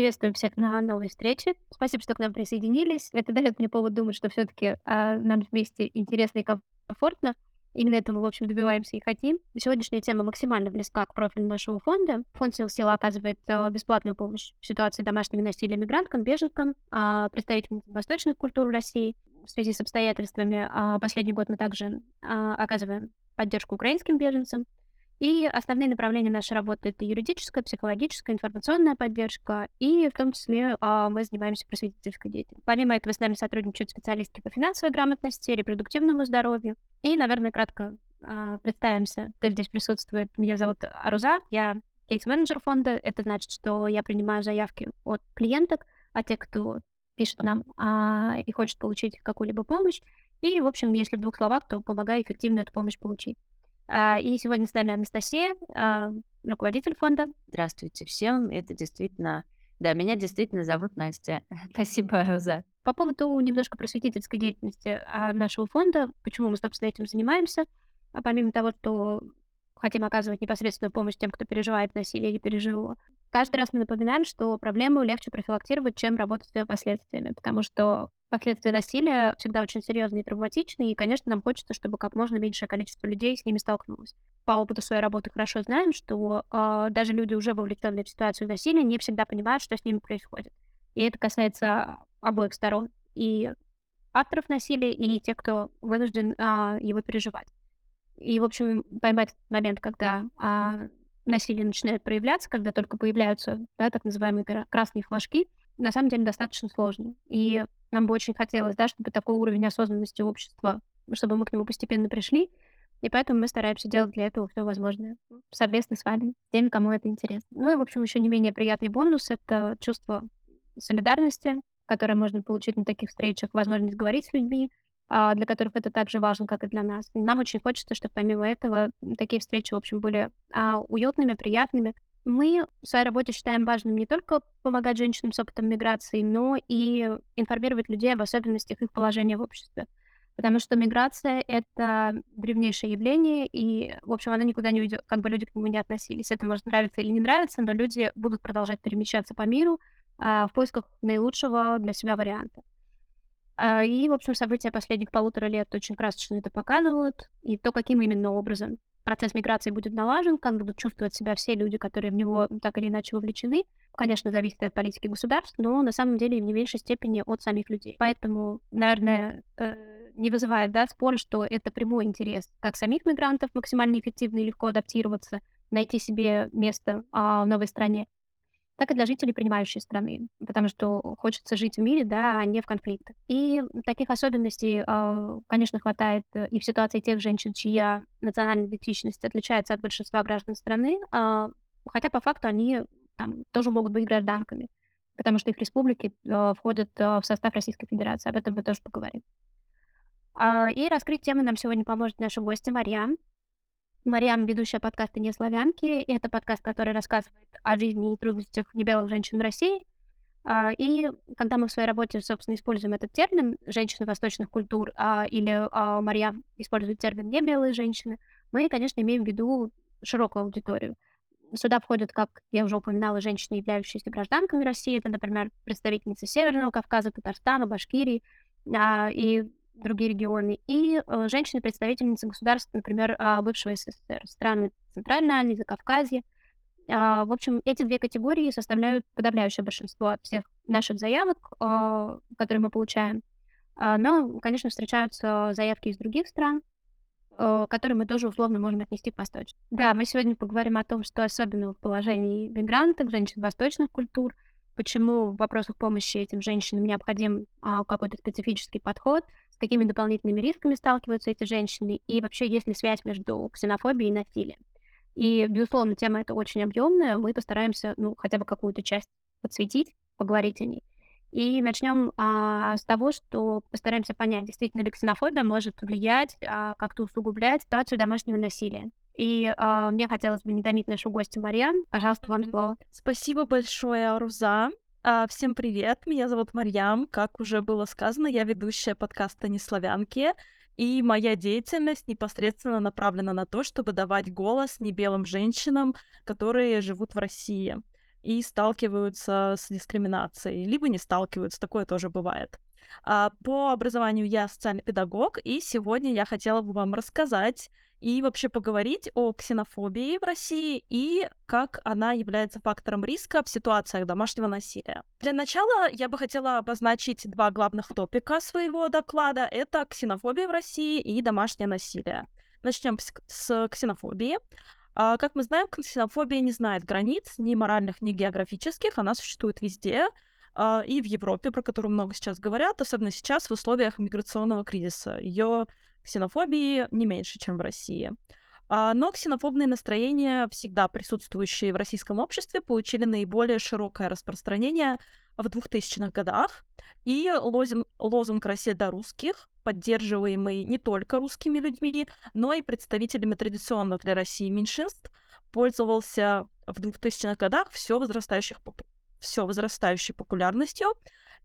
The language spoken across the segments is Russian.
Приветствую всех на новой встрече. Спасибо, что к нам присоединились. Это дает мне повод думать, что все-таки а, нам вместе интересно и комфортно. Именно этого в общем, добиваемся и хотим. Сегодняшняя тема максимально близка к профилю нашего фонда. Фонд «Сил сила» оказывает э, бесплатную помощь в ситуации домашнего насилия мигранткам, беженкам, э, представителям восточных культур России. В связи с обстоятельствами э, последний год мы также оказываем поддержку украинским беженцам. И основные направления нашей работы это юридическая, психологическая, информационная поддержка, и в том числе а, мы занимаемся просветительской деятельностью. Помимо этого с нами сотрудничают специалисты по финансовой грамотности, репродуктивному здоровью. И, наверное, кратко а, представимся, кто здесь присутствует. Меня зовут Аруза, я кейс-менеджер фонда. Это значит, что я принимаю заявки от клиенток, а те, кто пишет нам а, и хочет получить какую-либо помощь. И, в общем, если в двух словах, то помогаю эффективно эту помощь получить. А, и сегодня с нами Анастасия, а, руководитель фонда. Здравствуйте всем. Это действительно... Да, меня действительно зовут Настя. Спасибо, Роза. По поводу немножко просветительской деятельности а, нашего фонда, почему мы, собственно, этим занимаемся, а помимо того, что хотим оказывать непосредственную помощь тем, кто переживает насилие или пережил каждый раз мы напоминаем, что проблему легче профилактировать, чем работать с ее последствиями, потому что Последствия насилия всегда очень серьезные и травматичные, и, конечно, нам хочется, чтобы как можно меньшее количество людей с ними столкнулось. По опыту своей работы хорошо знаем, что э, даже люди, уже вовлеченные в ситуацию насилия, не всегда понимают, что с ними происходит. И это касается обоих сторон. И авторов насилия, и тех, кто вынужден э, его переживать. И, в общем, поймать момент, когда э, насилие начинает проявляться, когда только появляются да, так называемые красные флажки, на самом деле достаточно сложно. И нам бы очень хотелось, да, чтобы такой уровень осознанности общества, чтобы мы к нему постепенно пришли. И поэтому мы стараемся делать для этого все возможное совместно с вами, с теми, кому это интересно. Ну и, в общем, еще не менее приятный бонус — это чувство солидарности, которое можно получить на таких встречах, возможность говорить с людьми, а, для которых это так же важно, как и для нас. И нам очень хочется, чтобы помимо этого такие встречи, в общем, были а, уютными, приятными, мы в своей работе считаем важным не только помогать женщинам с опытом миграции, но и информировать людей об особенностях их положения в обществе. Потому что миграция — это древнейшее явление, и, в общем, оно никуда не уйдет, как бы люди к нему не относились. Это может нравиться или не нравиться, но люди будут продолжать перемещаться по миру а, в поисках наилучшего для себя варианта. А, и, в общем, события последних полутора лет очень красочно это показывают, и то, каким именно образом процесс миграции будет налажен, как будут чувствовать себя все люди, которые в него так или иначе вовлечены. Конечно, зависит от политики государств, но на самом деле в не меньшей степени от самих людей. Поэтому, наверное, э, не вызывает да, спор, что это прямой интерес как самих мигрантов максимально эффективно и легко адаптироваться, найти себе место а, в новой стране, так и для жителей принимающей страны, потому что хочется жить в мире, да, а не в конфликтах. И таких особенностей, а, конечно, хватает и в ситуации тех женщин, чья национальная идентичность отличается от большинства граждан страны, а, хотя по факту они там, тоже могут быть гражданками, потому что их республики а, входят в состав Российской Федерации. Об этом мы тоже поговорим. И раскрыть тему нам сегодня поможет наша гостья Марьям. Мариам, ведущая подкаста «Не славянки». И это подкаст, который рассказывает о жизни и трудностях небелых женщин в России. А, и когда мы в своей работе, собственно, используем этот термин «женщины восточных культур» а, или а, Мариам использует термин «небелые женщины», мы, конечно, имеем в виду широкую аудиторию. Сюда входят, как я уже упоминала, женщины, являющиеся гражданками России. Это, например, представительницы Северного Кавказа, Татарстана, Башкирии. И другие регионы, и э, женщины-представительницы государств, например, э, бывшего СССР, страны Центральной Азии, Закавказья. Э, в общем, эти две категории составляют подавляющее большинство от всех наших заявок, э, которые мы получаем. Но, конечно, встречаются заявки из других стран, э, которые мы тоже условно можем отнести к восточным. Да, мы сегодня поговорим о том, что особенно в положении мигрантов, женщин восточных культур, почему в вопросах помощи этим женщинам необходим а, какой-то специфический подход, какими дополнительными рисками сталкиваются эти женщины, и вообще есть ли связь между ксенофобией и насилием. И, безусловно, тема эта очень объемная, мы постараемся, ну, хотя бы какую-то часть подсветить, поговорить о ней. И начнем а, с того, что постараемся понять, действительно ли ксенофобия может влиять, а, как-то усугублять ситуацию домашнего насилия. И а, мне хотелось бы не томить нашу гостью Марьян. Пожалуйста, вам слово. Спасибо большое, Руза. А, всем привет, меня зовут Марьям. Как уже было сказано, я ведущая подкаста «Неславянки», и моя деятельность непосредственно направлена на то, чтобы давать голос небелым женщинам, которые живут в России. и сталкиваются с дискриминацией, либо не сталкиваются, такое тоже бывает. А, по образованию я социальный педагог, и сегодня я хотела бы вам рассказать и вообще поговорить о ксенофобии в России и как она является фактором риска в ситуациях домашнего насилия. Для начала я бы хотела обозначить два главных топика своего доклада. Это ксенофобия в России и домашнее насилие. Начнем с ксенофобии. А, как мы знаем, ксенофобия не знает границ, ни моральных, ни географических. Она существует везде, а, и в Европе, про которую много сейчас говорят, особенно сейчас в условиях миграционного кризиса. Ее ксенофобии не меньше, чем в России. А, но ксенофобные настроения, всегда присутствующие в российском обществе, получили наиболее широкое распространение в 2000-х годах. И лозунг, лозунг «Россия для русских», поддерживаемый не только русскими людьми, но и представителями традиционных для России меньшинств, пользовался в 2000-х годах все все возрастающей популярностью,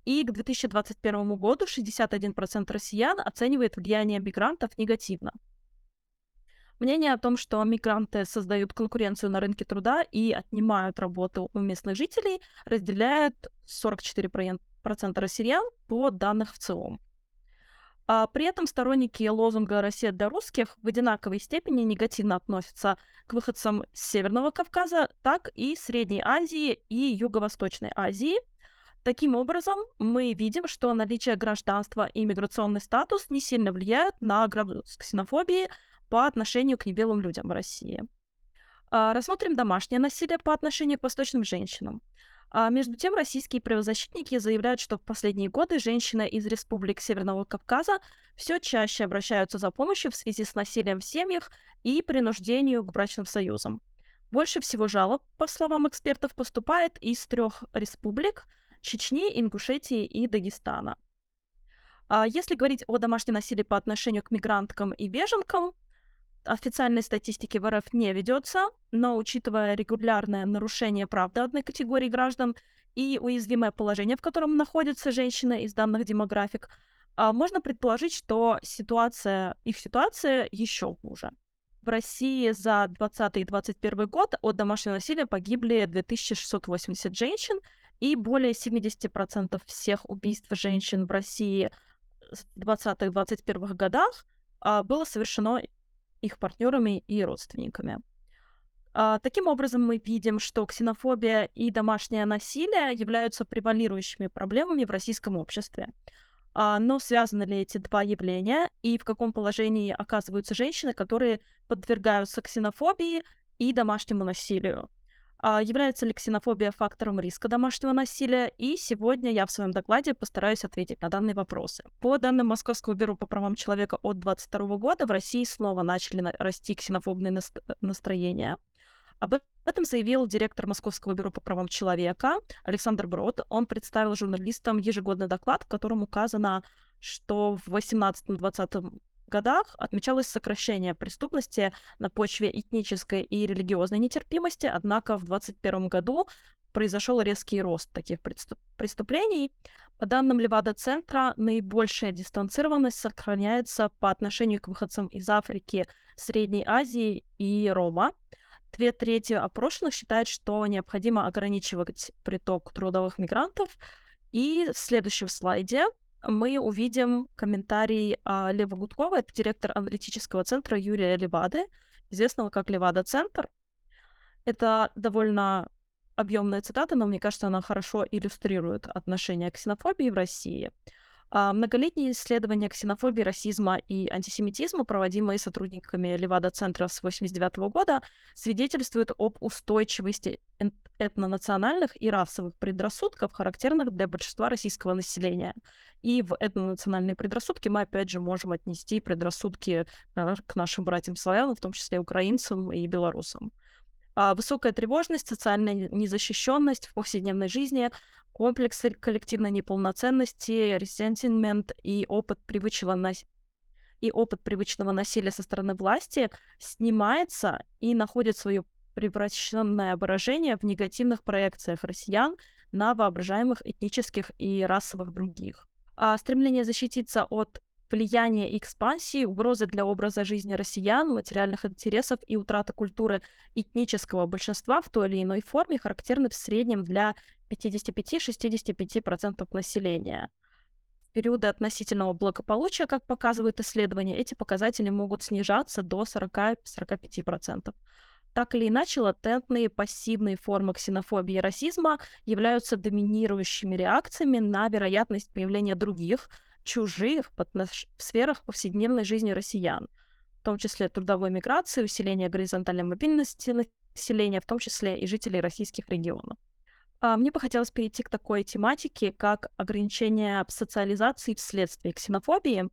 и к 2021 году 61% россиян оценивает влияние мигрантов негативно. Мнение о том, что мигранты создают конкуренцию на рынке труда и отнимают работу у местных жителей, разделяет 44% россиян по данным в целом. А при этом сторонники лозунга «Россия для русских» в одинаковой степени негативно относятся к выходцам с Северного Кавказа, так и Средней Азии и Юго-Восточной Азии. Таким образом, мы видим, что наличие гражданства и миграционный статус не сильно влияют на градус ксенофобии по отношению к небелым людям в России. А, рассмотрим домашнее насилие по отношению к восточным женщинам. А между тем, российские правозащитники заявляют, что в последние годы женщины из республик Северного Кавказа все чаще обращаются за помощью в связи с насилием в семьях и принуждению к брачным союзам. Больше всего жалоб, по словам экспертов, поступает из трех республик – Чечни, Ингушетии и Дагестана. А если говорить о домашнем насилии по отношению к мигранткам и беженкам, официальной статистики в РФ не ведется, но учитывая регулярное нарушение прав одной категории граждан и уязвимое положение, в котором находятся женщины из данных демографик, а, можно предположить, что ситуация, их ситуация еще хуже. В России за 2020 и 2021 год от домашнего насилия погибли 2680 женщин, и более 70% всех убийств женщин в России в 2020-2021 годах а, было совершено их партнерами и родственниками. А, таким образом, мы видим, что ксенофобия и домашнее насилие являются превалирующими проблемами в российском обществе. А, но связаны ли эти два явления и в каком положении оказываются женщины, которые подвергаются ксенофобии и домашнему насилию? А, является ли ксенофобия фактором риска домашнего насилия? И сегодня я в своем докладе постараюсь ответить на данные вопросы. По данным Московского бюро по правам человека от 2022 года в России снова начали расти ксенофобные настроения. Об этом заявил директор Московского бюро по правам человека Александр Брод. Он представил журналистам ежегодный доклад, в котором указано, что в 18-20 годах отмечалось сокращение преступности на почве этнической и религиозной нетерпимости, однако в 2021 году произошел резкий рост таких преступлений. По данным Левада-центра, наибольшая дистанцированность сохраняется по отношению к выходцам из Африки, Средней Азии и Рома. Две трети опрошенных считают, что необходимо ограничивать приток трудовых мигрантов. И в следующем слайде мы увидим комментарий Лева Гудкова, это директор аналитического центра Юрия Левады, известного как Левада-центр. Это довольно объемная цитата, но мне кажется, она хорошо иллюстрирует отношение к ксенофобии в России. А, многолетние исследования ксенофобии, расизма и антисемитизма, проводимые сотрудниками Левада-центра с 1989 года, свидетельствуют об устойчивости этнонациональных и расовых предрассудков, характерных для большинства российского населения. И в этнонациональные предрассудки мы, опять же, можем отнести предрассудки э, к нашим братьям-славянам, в том числе украинцам и белорусам. А высокая тревожность, социальная незащищенность в повседневной жизни, комплекс коллективной неполноценности, ресентимент и опыт привычного и опыт привычного насилия со стороны власти снимается и находит свое превращенное выражение в негативных проекциях россиян на воображаемых этнических и расовых других. А стремление защититься от влияния и экспансии, угрозы для образа жизни россиян, материальных интересов и утрата культуры этнического большинства в той или иной форме характерны в среднем для 55-65% населения. В периоды относительного благополучия, как показывают исследования, эти показатели могут снижаться до 40-45%. Так или иначе, латентные пассивные формы ксенофобии и расизма являются доминирующими реакциями на вероятность появления других, чужих в сферах повседневной жизни россиян, в том числе трудовой миграции, усиления горизонтальной мобильности населения, в том числе и жителей российских регионов. А, мне бы хотелось перейти к такой тематике, как ограничение социализации вследствие ксенофобии.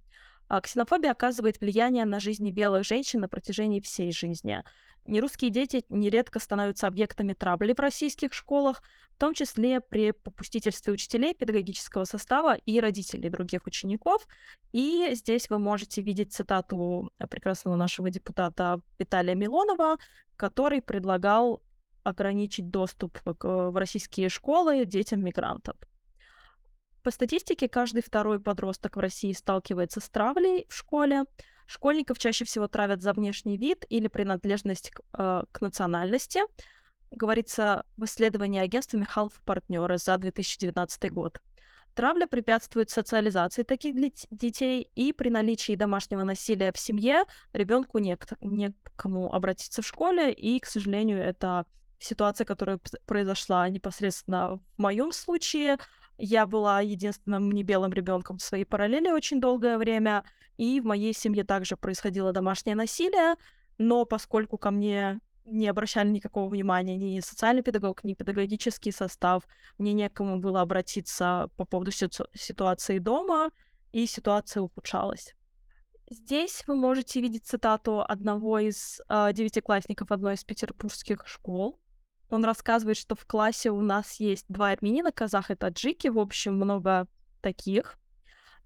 А, ксенофобия оказывает влияние на жизни белых женщин на протяжении всей жизни. Нерусские дети нередко становятся объектами травли в российских школах, в том числе при попустительстве учителей, педагогического состава и родителей других учеников. И здесь вы можете видеть цитату прекрасного нашего депутата Виталия Милонова, который предлагал ограничить доступ в российские школы детям мигрантов. По статистике, каждый второй подросток в России сталкивается с травлей в школе. Школьников чаще всего травят за внешний вид или принадлежность к, э, к национальности. Говорится в исследовании агентства Михалов партнеры за 2019 год. Травля препятствует социализации таких детей, и при наличии домашнего насилия в семье ребенку не к, не к кому обратиться в школе, и, к сожалению, это ситуация, которая произошла непосредственно в моем случае. Я была единственным не белым ребенком в своей параллели очень долгое время, и в моей семье также происходило домашнее насилие, но поскольку ко мне не обращали никакого внимания ни социальный педагог, ни педагогический состав, мне некому было обратиться по поводу ситу- ситуации дома, и ситуация ухудшалась. Здесь вы можете видеть цитату одного из э, девятиклассников одной из петербургских школ. Он рассказывает, что в классе у нас есть два армянина, казах и таджики, в общем, много таких.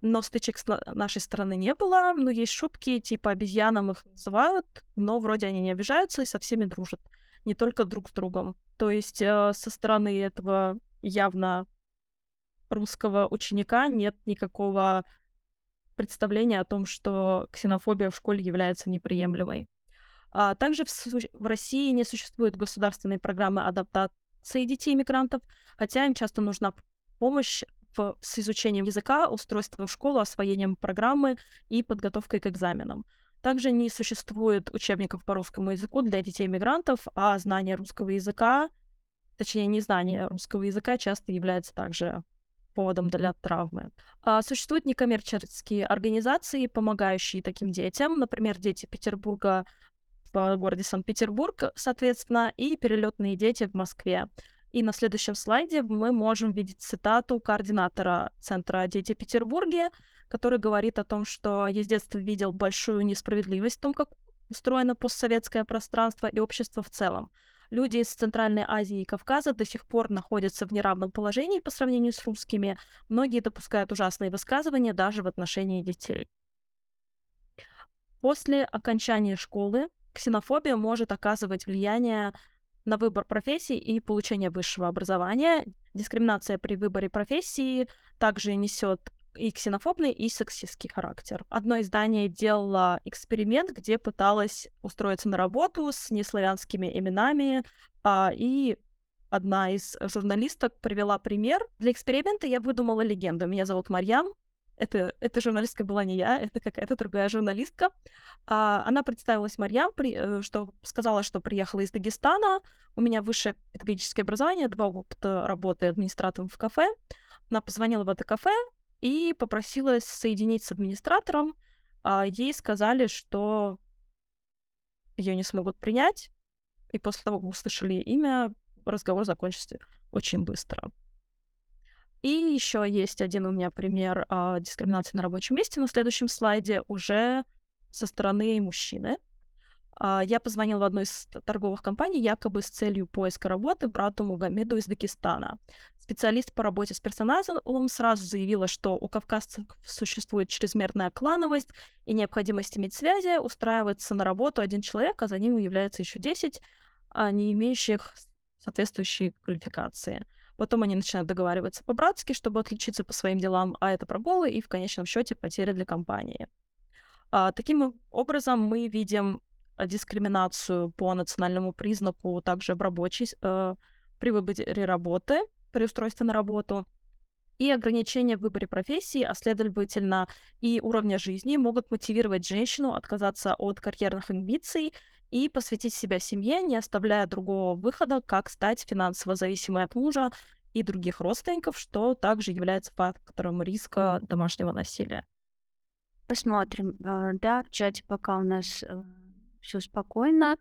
Но стычек с нашей стороны не было. Но есть шутки, типа обезьянам их называют, но вроде они не обижаются и со всеми дружат. Не только друг с другом. То есть э, со стороны этого явно русского ученика нет никакого представления о том, что ксенофобия в школе является неприемлемой. А также в, в России не существует государственной программы адаптации детей-мигрантов, хотя им часто нужна помощь в, с изучением языка, устройством в школу, освоением программы и подготовкой к экзаменам. Также не существует учебников по русскому языку для детей-мигрантов, а знание русского языка, точнее, незнание русского языка часто является также поводом для травмы. А, существуют некоммерческие организации, помогающие таким детям. Например, дети Петербурга в городе Санкт-Петербург, соответственно, и перелетные дети в Москве. И на следующем слайде мы можем видеть цитату координатора Центра «Дети в Петербурге», который говорит о том, что я с детства видел большую несправедливость в том, как устроено постсоветское пространство и общество в целом. Люди из Центральной Азии и Кавказа до сих пор находятся в неравном положении по сравнению с русскими. Многие допускают ужасные высказывания даже в отношении детей. После окончания школы ксенофобия может оказывать влияние на выбор профессии и получение высшего образования. Дискриминация при выборе профессии также несет и ксенофобный, и сексистский характер. Одно издание делало эксперимент, где пыталось устроиться на работу с неславянскими именами, а, и одна из журналисток привела пример. Для эксперимента я выдумала легенду. Меня зовут Марьям, это, эта журналистка была не я, это какая-то другая журналистка. А, она представилась Марьям, при, э, что сказала, что приехала из Дагестана. У меня высшее педагогическое образование, два опыта работы администратором в кафе. Она позвонила в это кафе и попросилась соединить с администратором. А ей сказали, что ее не смогут принять. И после того, как услышали имя, разговор закончился очень быстро. И еще есть один у меня пример э, дискриминации на рабочем месте на следующем слайде уже со стороны мужчины. Э, я позвонила в одну из торговых компаний якобы с целью поиска работы брату Мугамеду из Дагестана. Специалист по работе с персоналом сразу заявила, что у кавказцев существует чрезмерная клановость и необходимость иметь связи, устраивается на работу один человек, а за ним является еще 10, а не имеющих соответствующей квалификации. Потом они начинают договариваться по-братски, чтобы отличиться по своим делам, а это прогулы и в конечном счете потеря для компании. А, таким образом, мы видим а, дискриминацию по национальному признаку также в рабочей, э, при выборе работы, при устройстве на работу, и ограничения в выборе профессии, а следовательно и уровня жизни могут мотивировать женщину отказаться от карьерных амбиций и посвятить себя семье, не оставляя другого выхода, как стать финансово зависимой от мужа и других родственников, что также является фактором риска домашнего насилия. Посмотрим. А, да, в чате пока у нас э, все спокойно.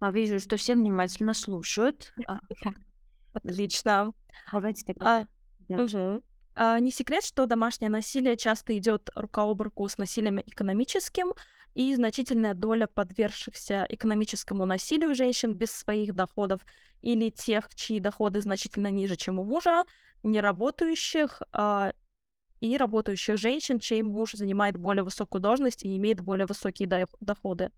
А вижу, что все внимательно слушают. А, Отлично. Давайте тогда. Не секрет, что домашнее насилие часто идет рука об руку с насилием экономическим, и значительная доля подвергшихся экономическому насилию женщин без своих доходов или тех, чьи доходы значительно ниже, чем у мужа, неработающих а, и работающих женщин, чей муж занимает более высокую должность и имеет более высокие доходы.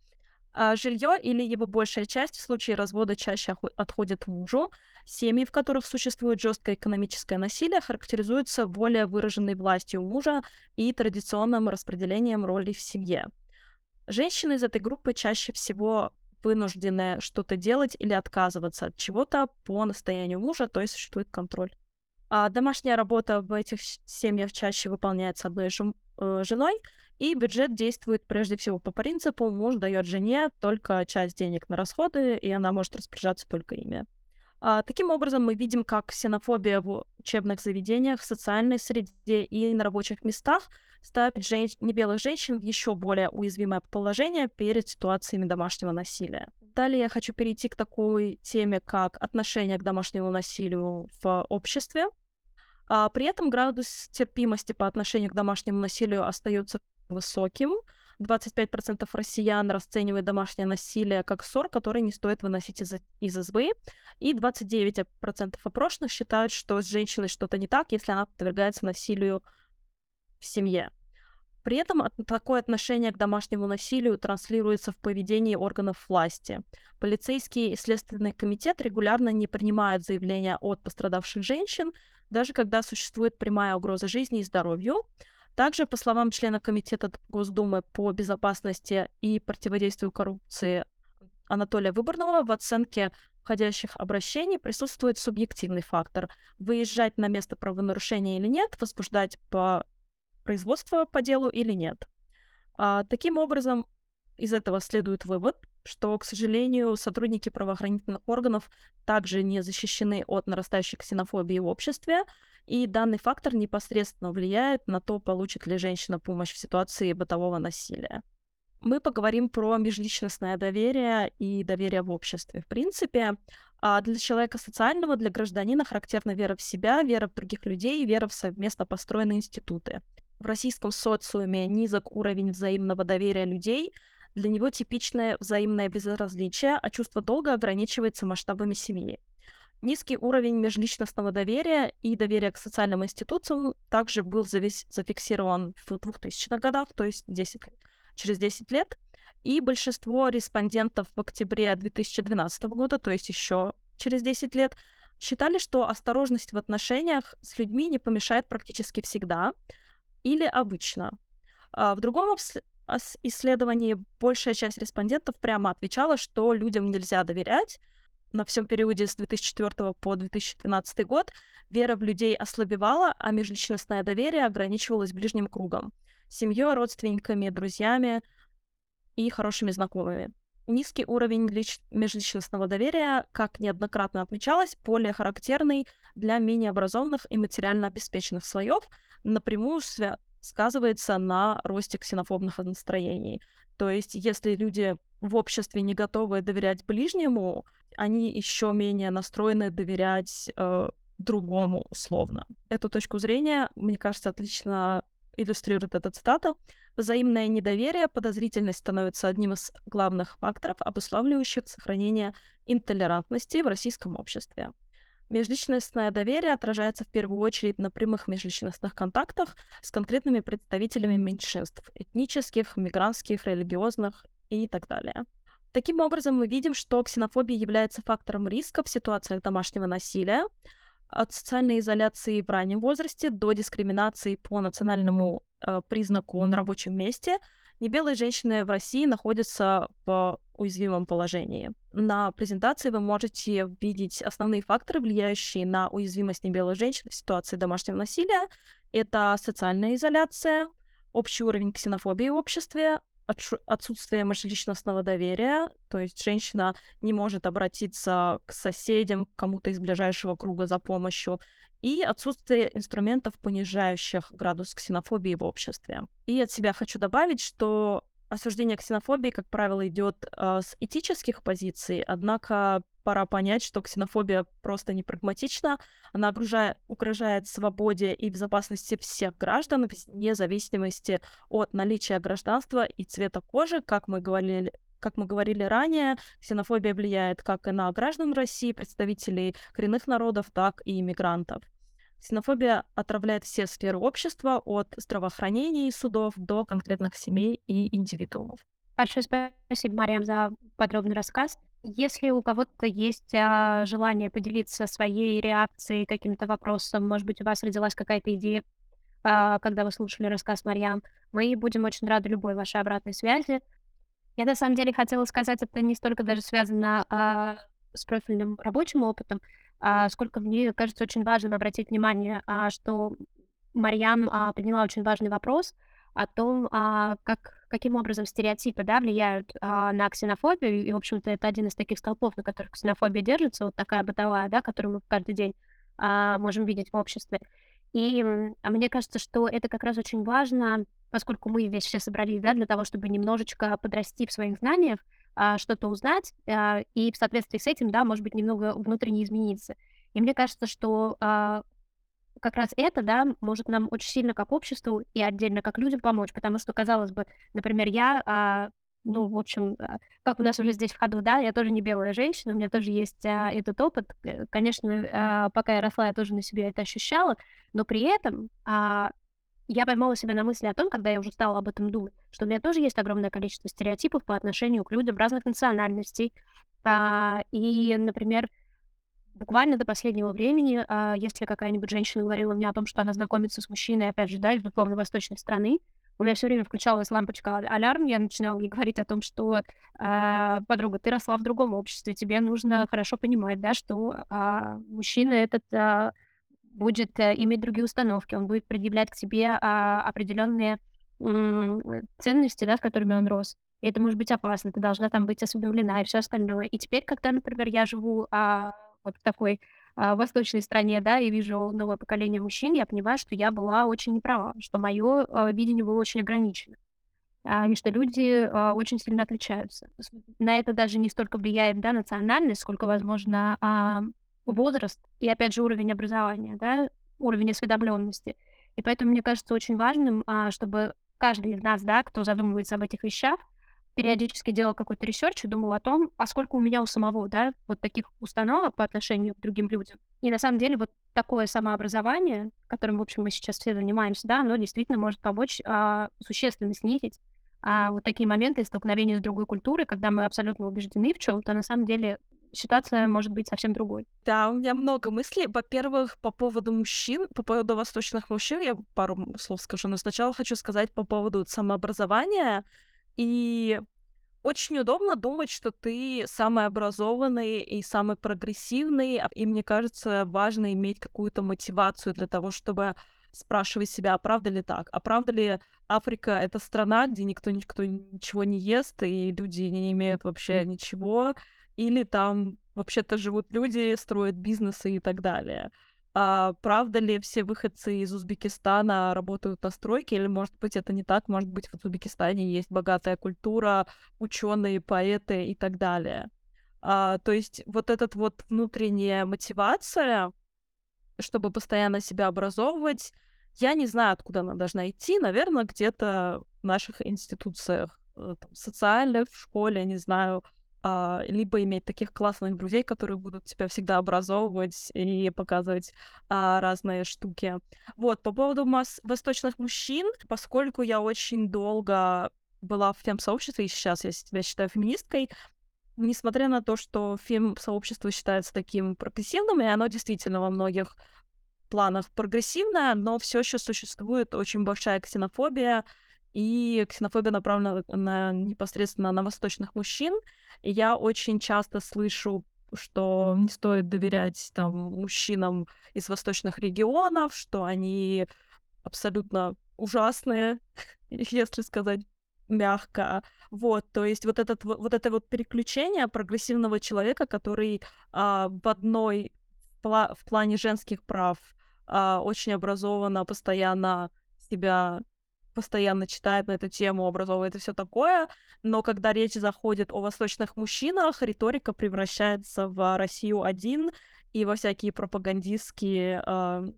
А жилье или его большая часть в случае развода чаще отходит мужу. Семьи, в которых существует жесткое экономическое насилие, характеризуются более выраженной властью мужа и традиционным распределением ролей в семье. Женщины из этой группы чаще всего вынуждены что-то делать или отказываться от чего-то по настоянию мужа, то есть существует контроль. А домашняя работа в этих семьях чаще выполняется одной э, женой, и бюджет действует прежде всего по принципу муж дает жене только часть денег на расходы, и она может распоряжаться только ими. А, таким образом, мы видим, как ксенофобия в учебных заведениях, в социальной среде и на рабочих местах ставит женщ... небелых женщин в еще более уязвимое положение перед ситуациями домашнего насилия. Далее я хочу перейти к такой теме, как отношение к домашнему насилию в обществе. А, при этом градус терпимости по отношению к домашнему насилию остается высоким. 25% россиян расценивают домашнее насилие как ссор, который не стоит выносить из, из избы. И 29% опрошенных считают, что с женщиной что-то не так, если она подвергается насилию в семье. При этом такое отношение к домашнему насилию транслируется в поведении органов власти. Полицейский и следственный комитет регулярно не принимают заявления от пострадавших женщин, даже когда существует прямая угроза жизни и здоровью. Также, по словам члена Комитета Госдумы по безопасности и противодействию коррупции Анатолия Выборного, в оценке входящих обращений присутствует субъективный фактор. Выезжать на место правонарушения или нет, возбуждать по производство по делу или нет. А, таким образом, из этого следует вывод, что, к сожалению, сотрудники правоохранительных органов также не защищены от нарастающей ксенофобии в обществе, и данный фактор непосредственно влияет на то, получит ли женщина помощь в ситуации бытового насилия. Мы поговорим про межличностное доверие и доверие в обществе. В принципе, а для человека социального, для гражданина характерна вера в себя, вера в других людей, вера в совместно построенные институты. В российском социуме низок уровень взаимного доверия людей, для него типичное взаимное безразличие, а чувство долга ограничивается масштабами семьи. Низкий уровень межличностного доверия и доверия к социальным институциям также был завис- зафиксирован в 2000-х годах, то есть 10, через 10 лет. И большинство респондентов в октябре 2012 года, то есть еще через 10 лет, считали, что осторожность в отношениях с людьми не помешает практически всегда или обычно. А в другом исследовании большая часть респондентов прямо отвечала, что людям нельзя доверять, на всем периоде с 2004 по 2012 год вера в людей ослабевала, а межличностное доверие ограничивалось ближним кругом — семьей, родственниками, друзьями и хорошими знакомыми. Низкий уровень лич... межличностного доверия, как неоднократно отмечалось, более характерный для менее образованных и материально обеспеченных слоев, напрямую сказывается на росте ксенофобных настроений. То есть, если люди в обществе не готовы доверять ближнему, они еще менее настроены доверять э, другому условно. Эту точку зрения, мне кажется, отлично иллюстрирует эта цитата. Взаимное недоверие, подозрительность становится одним из главных факторов, обуславливающих сохранение интолерантности в российском обществе. Межличностное доверие отражается в первую очередь на прямых межличностных контактах с конкретными представителями меньшинств — этнических, мигрантских, религиозных и так далее. Таким образом, мы видим, что ксенофобия является фактором риска в ситуациях домашнего насилия. от социальной изоляции в раннем возрасте до дискриминации по национальному э, признаку на рабочем месте, небелые женщины в России находятся в уязвимом положении. На презентации вы можете видеть основные факторы, влияющие на уязвимость небелых женщин в ситуации домашнего насилия. Это социальная изоляция, общий уровень ксенофобии в обществе, отсутствие межличностного доверия, то есть женщина не может обратиться к соседям, к кому-то из ближайшего круга за помощью, и отсутствие инструментов, понижающих градус ксенофобии в обществе. И от себя хочу добавить, что осуждение ксенофобии, как правило, идет э, с этических позиций, однако пора понять, что ксенофобия просто не прагматична, она угрожает, угрожает свободе и безопасности всех граждан, вне зависимости от наличия гражданства и цвета кожи, как мы говорили как мы говорили ранее, ксенофобия влияет как и на граждан России, представителей коренных народов, так и иммигрантов. Ксенофобия отравляет все сферы общества, от здравоохранения и судов до конкретных семей и индивидуумов. Большое спасибо, Мариам, за подробный рассказ. Если у кого-то есть а, желание поделиться своей реакцией, каким-то вопросом, может быть, у вас родилась какая-то идея, а, когда вы слушали рассказ Марьям, мы будем очень рады любой вашей обратной связи. Я на самом деле хотела сказать, это не столько даже связано а, с профильным рабочим опытом, сколько мне кажется очень важным обратить внимание, а, что Марьям а, подняла очень важный вопрос о том, а, как, каким образом стереотипы да, влияют а, на ксенофобию. И, в общем-то, это один из таких столпов, на которых ксенофобия держится, вот такая бытовая, да, которую мы каждый день а, можем видеть в обществе. И а мне кажется, что это как раз очень важно, поскольку мы здесь все собрались да, для того, чтобы немножечко подрасти в своих знаниях, а, что-то узнать, а, и в соответствии с этим, да, может быть, немного внутренне измениться. И мне кажется, что а, как раз это, да, может нам очень сильно как обществу и отдельно как людям помочь, потому что, казалось бы, например, я, а, ну, в общем, а, как у нас уже здесь в ходу, да, я тоже не белая женщина, у меня тоже есть а, этот опыт. Э, конечно, а, пока я росла, я тоже на себе это ощущала, но при этом а, я поймала себя на мысли о том, когда я уже стала об этом думать, что у меня тоже есть огромное количество стереотипов по отношению к людям разных национальностей. А, и, например, буквально до последнего времени, а, если какая-нибудь женщина говорила мне о том, что она знакомится с мужчиной, опять же, да, из условно восточной страны, у меня все время включалась лампочка алярм, я начинала ей говорить о том, что э, подруга, ты росла в другом обществе, тебе нужно хорошо понимать, да, что э, мужчина этот э, будет э, иметь другие установки, он будет предъявлять к себе а, определенные м, ценности, да, с которыми он рос. И это может быть опасно, ты должна там быть осведомлена и все остальное. И теперь, когда, например, я живу а, вот в такой а, восточной стране, да, и вижу новое поколение мужчин, я понимаю, что я была очень неправа, что мое а, видение было очень ограничено. А, и что люди а, очень сильно отличаются. На это даже не столько влияет да, национальность, сколько, возможно, а, возраст и, опять же, уровень образования, да, уровень осведомленности. И поэтому мне кажется очень важным, а, чтобы каждый из нас, да, кто задумывается об этих вещах, периодически делал какой-то research и думал о том, а сколько у меня у самого, да, вот таких установок по отношению к другим людям. И на самом деле вот такое самообразование, которым, в общем, мы сейчас все занимаемся, да, оно действительно может помочь а, существенно снизить а, вот такие моменты столкновения с другой культурой, когда мы абсолютно убеждены в чем-то, на самом деле ситуация может быть совсем другой. Да, у меня много мыслей. Во-первых, по поводу мужчин, по поводу восточных мужчин, я пару слов скажу, но сначала хочу сказать по поводу самообразования. И очень удобно думать, что ты самый образованный и самый прогрессивный, а, и мне кажется, важно иметь какую-то мотивацию для того, чтобы спрашивать себя, а правда ли так? А правда ли Африка — это страна, где никто, никто ничего не ест, и люди не имеют вообще ничего, или там вообще-то живут люди, строят бизнесы и так далее. А правда ли все выходцы из Узбекистана работают на стройке, или, может быть, это не так? Может быть, в Узбекистане есть богатая культура, ученые, поэты и так далее. А, то есть вот этот вот внутренняя мотивация, чтобы постоянно себя образовывать, я не знаю, откуда она должна идти. Наверное, где-то в наших институциях э, социальных, в школе, не знаю, а, либо иметь таких классных друзей, которые будут тебя всегда образовывать и показывать а, разные штуки. Вот, по поводу масс восточных мужчин, поскольку я очень долго была в фем-сообществе, и сейчас я себя считаю феминисткой, несмотря на то, что фем-сообщество считается таким прогрессивным, и оно действительно во многих планах прогрессивное, но все еще существует очень большая ксенофобия, и ксенофобия направлена на непосредственно на восточных мужчин. И я очень часто слышу, что не стоит доверять там мужчинам из восточных регионов, что они абсолютно ужасные, если сказать мягко. Вот, то есть вот, этот, вот это вот переключение прогрессивного человека, который а, в одной в плане женских прав а, очень образованно, постоянно себя постоянно читает на эту тему, образовывает и все такое, но когда речь заходит о восточных мужчинах, риторика превращается в Россию один, и во всякие пропагандистские э,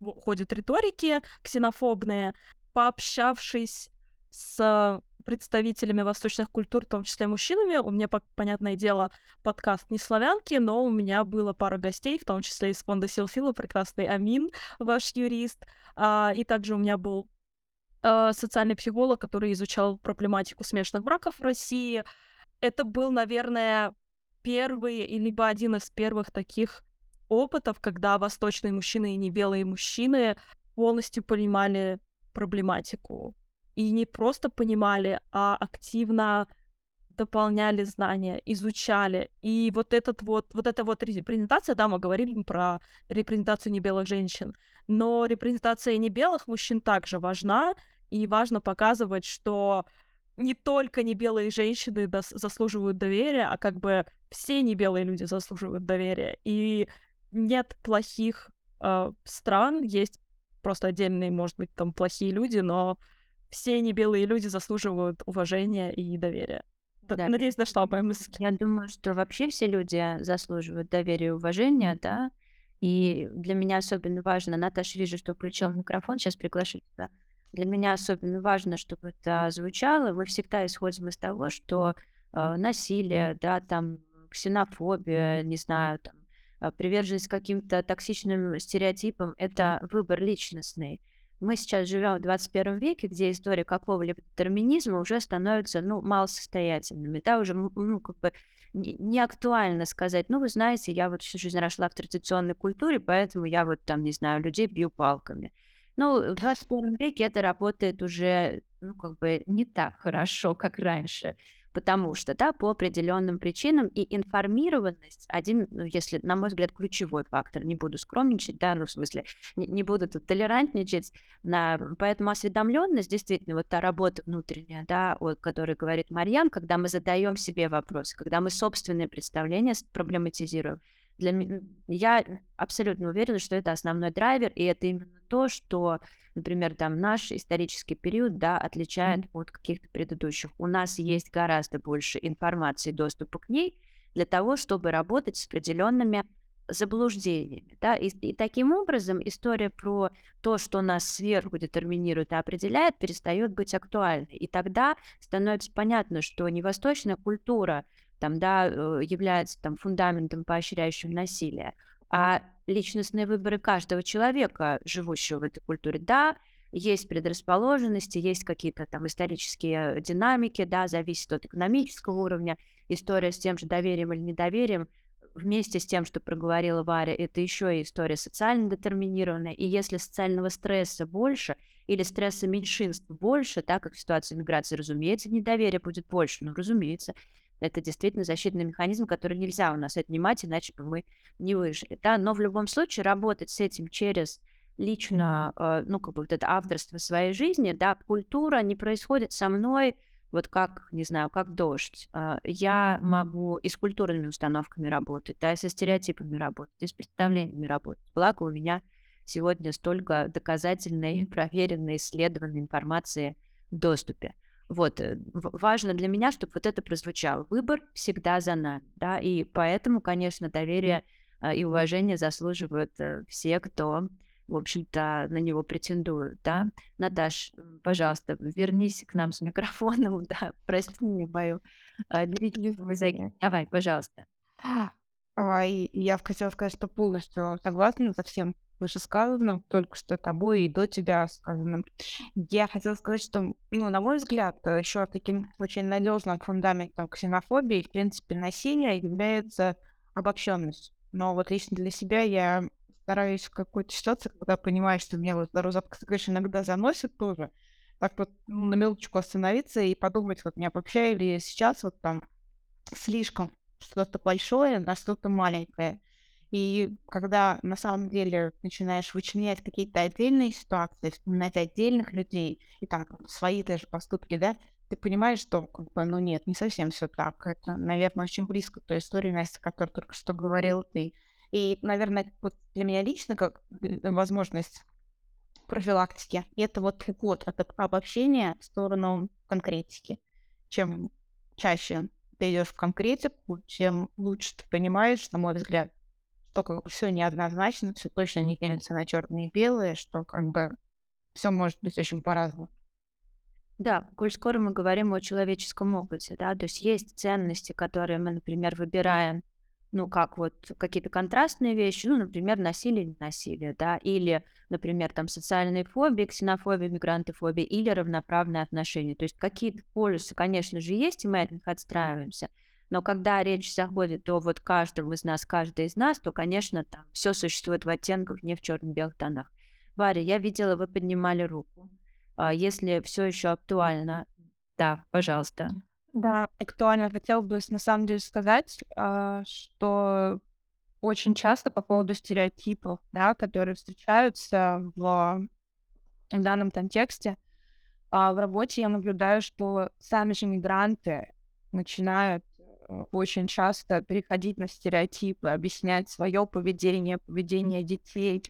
ходят риторики ксенофобные. Пообщавшись с представителями восточных культур, в том числе мужчинами. У меня, понятное дело, подкаст не славянки, но у меня было пара гостей, в том числе из фонда Силфила, прекрасный Амин, ваш юрист. А, и также у меня был а, социальный психолог, который изучал проблематику смешанных браков в России. Это был, наверное, первый, либо один из первых таких опытов, когда восточные мужчины и не белые мужчины полностью понимали проблематику и не просто понимали, а активно дополняли знания, изучали. И вот этот вот, вот эта вот репрезентация, да, мы говорили про репрезентацию небелых женщин, но репрезентация небелых мужчин также важна, и важно показывать, что не только небелые женщины дос- заслуживают доверия, а как бы все небелые люди заслуживают доверия. И нет плохих э, стран, есть просто отдельные, может быть, там плохие люди, но все небелые люди заслуживают уважения и доверия. Да. Надеюсь, нашла мою мысль. Я думаю, что вообще все люди заслуживают доверия и уважения, да. И для меня особенно важно, Наташа, вижу, что включил микрофон, сейчас приглашу тебя. Для меня особенно важно, чтобы это звучало. Мы всегда исходим из того, что э, насилие, да, там, ксенофобия, не знаю, там, э, приверженность каким-то токсичным стереотипам, это выбор личностный мы сейчас живем в 21 веке, где история какого-либо детерминизма уже становится, ну, малосостоятельными, да, уже, ну, как бы не актуально сказать, ну, вы знаете, я вот всю жизнь росла в традиционной культуре, поэтому я вот там, не знаю, людей бью палками. Ну, в 21 веке это работает уже, ну, как бы не так хорошо, как раньше потому что, да, по определенным причинам и информированность один, ну, если, на мой взгляд, ключевой фактор, не буду скромничать, да, ну, в смысле, не, не буду тут толерантничать, на, поэтому осведомленность, действительно, вот та работа внутренняя, да, о которой говорит Марьян, когда мы задаем себе вопросы, когда мы собственные представления проблематизируем, для меня, я абсолютно уверена, что это основной драйвер, и это именно то, что например, там наш исторический период, да, отличает mm-hmm. от каких-то предыдущих. У нас есть гораздо больше информации, доступа к ней для того, чтобы работать с определенными заблуждениями. Да? И, и таким образом история про то, что нас сверху детерминирует и определяет, перестает быть актуальной. И тогда становится понятно, что не восточная культура там, да, э, является там, фундаментом, поощряющим насилие, а личностные выборы каждого человека, живущего в этой культуре. Да, есть предрасположенности, есть какие-то там исторические динамики, да, зависит от экономического уровня. История с тем же доверием или недоверием вместе с тем, что проговорила Варя, это еще и история социально детерминированная. И если социального стресса больше или стресса меньшинств больше, так как в ситуации миграции, разумеется, недоверие будет больше, ну, разумеется, это действительно защитный механизм, который нельзя у нас отнимать, иначе бы мы не выжили. Да? Но в любом случае работать с этим через лично, э, ну, как бы вот это авторство своей жизни, да, культура не происходит со мной вот как, не знаю, как дождь. Э, я могу и с культурными установками работать, да, и со стереотипами работать, и с представлениями работать. Благо у меня сегодня столько доказательной, проверенной, исследованной информации в доступе. Вот, э, важно для меня, чтобы вот это прозвучало. Выбор всегда за нами, да, и поэтому, конечно, доверие а, и уважение заслуживают э, все, кто, в общем-то, на него претендует, да. Наташ, пожалуйста, вернись к нам с микрофоном, да, прости мне мою а, Давай, пожалуйста. А, я хотела сказать, что полностью согласна со всем вышесказанным, только что тобой и до тебя сказанным. Я хотела сказать, что, ну, на мой взгляд, еще таким очень надежным фундаментом ксенофобии, в принципе, насилия является обобщенность. Но вот лично для себя я стараюсь в какой-то ситуации, когда понимаю, что меня вот розовка, конечно, иногда заносит тоже, так вот ну, на минуточку остановиться и подумать, вот не обобщаю ли сейчас вот там слишком что-то большое на что-то маленькое. И когда на самом деле начинаешь вычленять какие-то отдельные ситуации, вспоминать отдельных людей и там свои даже поступки, да, ты понимаешь, что, как бы, ну нет, не совсем все так. Это, наверное, очень близко к той истории, Настя, о которой только что говорил ты. И, наверное, вот для меня лично, как э, возможность профилактики, это вот вот от обобщения в сторону конкретики. Чем чаще ты идешь в конкретику, тем лучше ты понимаешь, на мой взгляд, что как все неоднозначно, все точно не делится на черные и белые, что как бы все может быть очень по-разному. Да, коль скоро мы говорим о человеческом опыте, да, то есть есть ценности, которые мы, например, выбираем, ну, как вот какие-то контрастные вещи, ну, например, насилие или насилие, да, или, например, там социальные фобии, ксенофобия, мигрантофобия или равноправные отношения. То есть какие-то полюсы, конечно же, есть, и мы от них отстраиваемся. Но когда речь заходит о вот каждом из нас, каждой из нас, то, конечно, там все существует в оттенках, не в черно-белых тонах. Варя, я видела, вы поднимали руку. А если все еще актуально, да, пожалуйста. Да, актуально. Хотела бы на самом деле сказать, а, что очень часто по поводу стереотипов, да, которые встречаются в данном контексте, а, в работе я наблюдаю, что сами же мигранты начинают очень часто переходить на стереотипы, объяснять свое поведение, поведение детей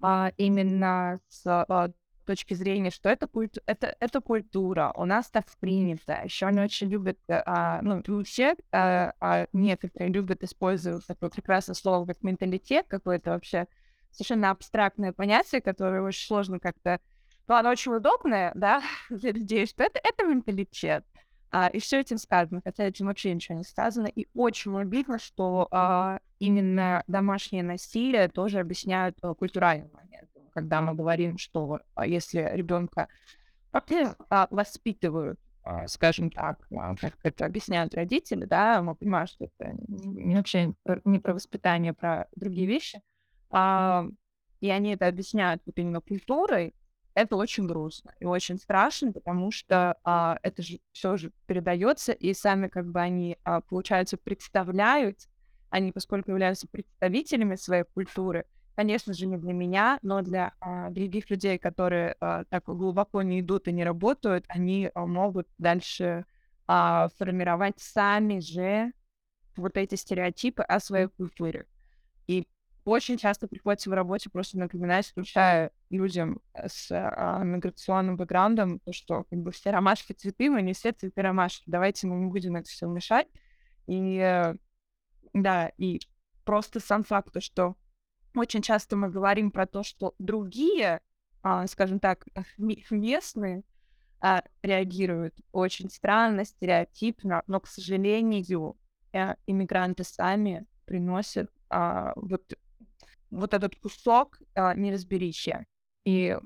а, именно с а, точки зрения, что это, культу это, это культура, у нас так принято. Еще они очень любят, а, ну, все, а, а некоторые любят использовать такое прекрасное слово, как менталитет, какое-то вообще совершенно абстрактное понятие, которое очень сложно как-то... Ну, оно очень удобное, да, для людей, что это, это менталитет. А, и все этим сказано, хотя этим вообще ничего не сказано. И очень обидно, что а, именно домашнее насилие тоже объясняют а, культуральный момент когда мы говорим, что а, если ребенка а, воспитывают, а, скажем так, как это объясняют родители, да, мы понимаем, что это не вообще не про воспитание, про другие вещи, и они это объясняют вот именно культурой, это очень грустно и очень страшно, потому что а, это же все же передается, и сами как бы они, а, получается, представляют, они, поскольку являются представителями своей культуры, конечно же, не для меня, но для а, других людей, которые а, так глубоко не идут и не работают, они а, могут дальше а, формировать сами же вот эти стереотипы о своей культуре. И очень часто приходится в работе просто напоминать, включая людям с а, миграционным бэкграундом, то, что как бы все ромашки цветы, мы не все цветы ромашки. Давайте мы не будем это все мешать. И э, да, и просто сам факт, что очень часто мы говорим про то, что другие, а, скажем так, местные а, реагируют очень странно, стереотипно, но, к сожалению, э, иммигранты сами приносят а, вот, вот этот кусок а, неразберища. И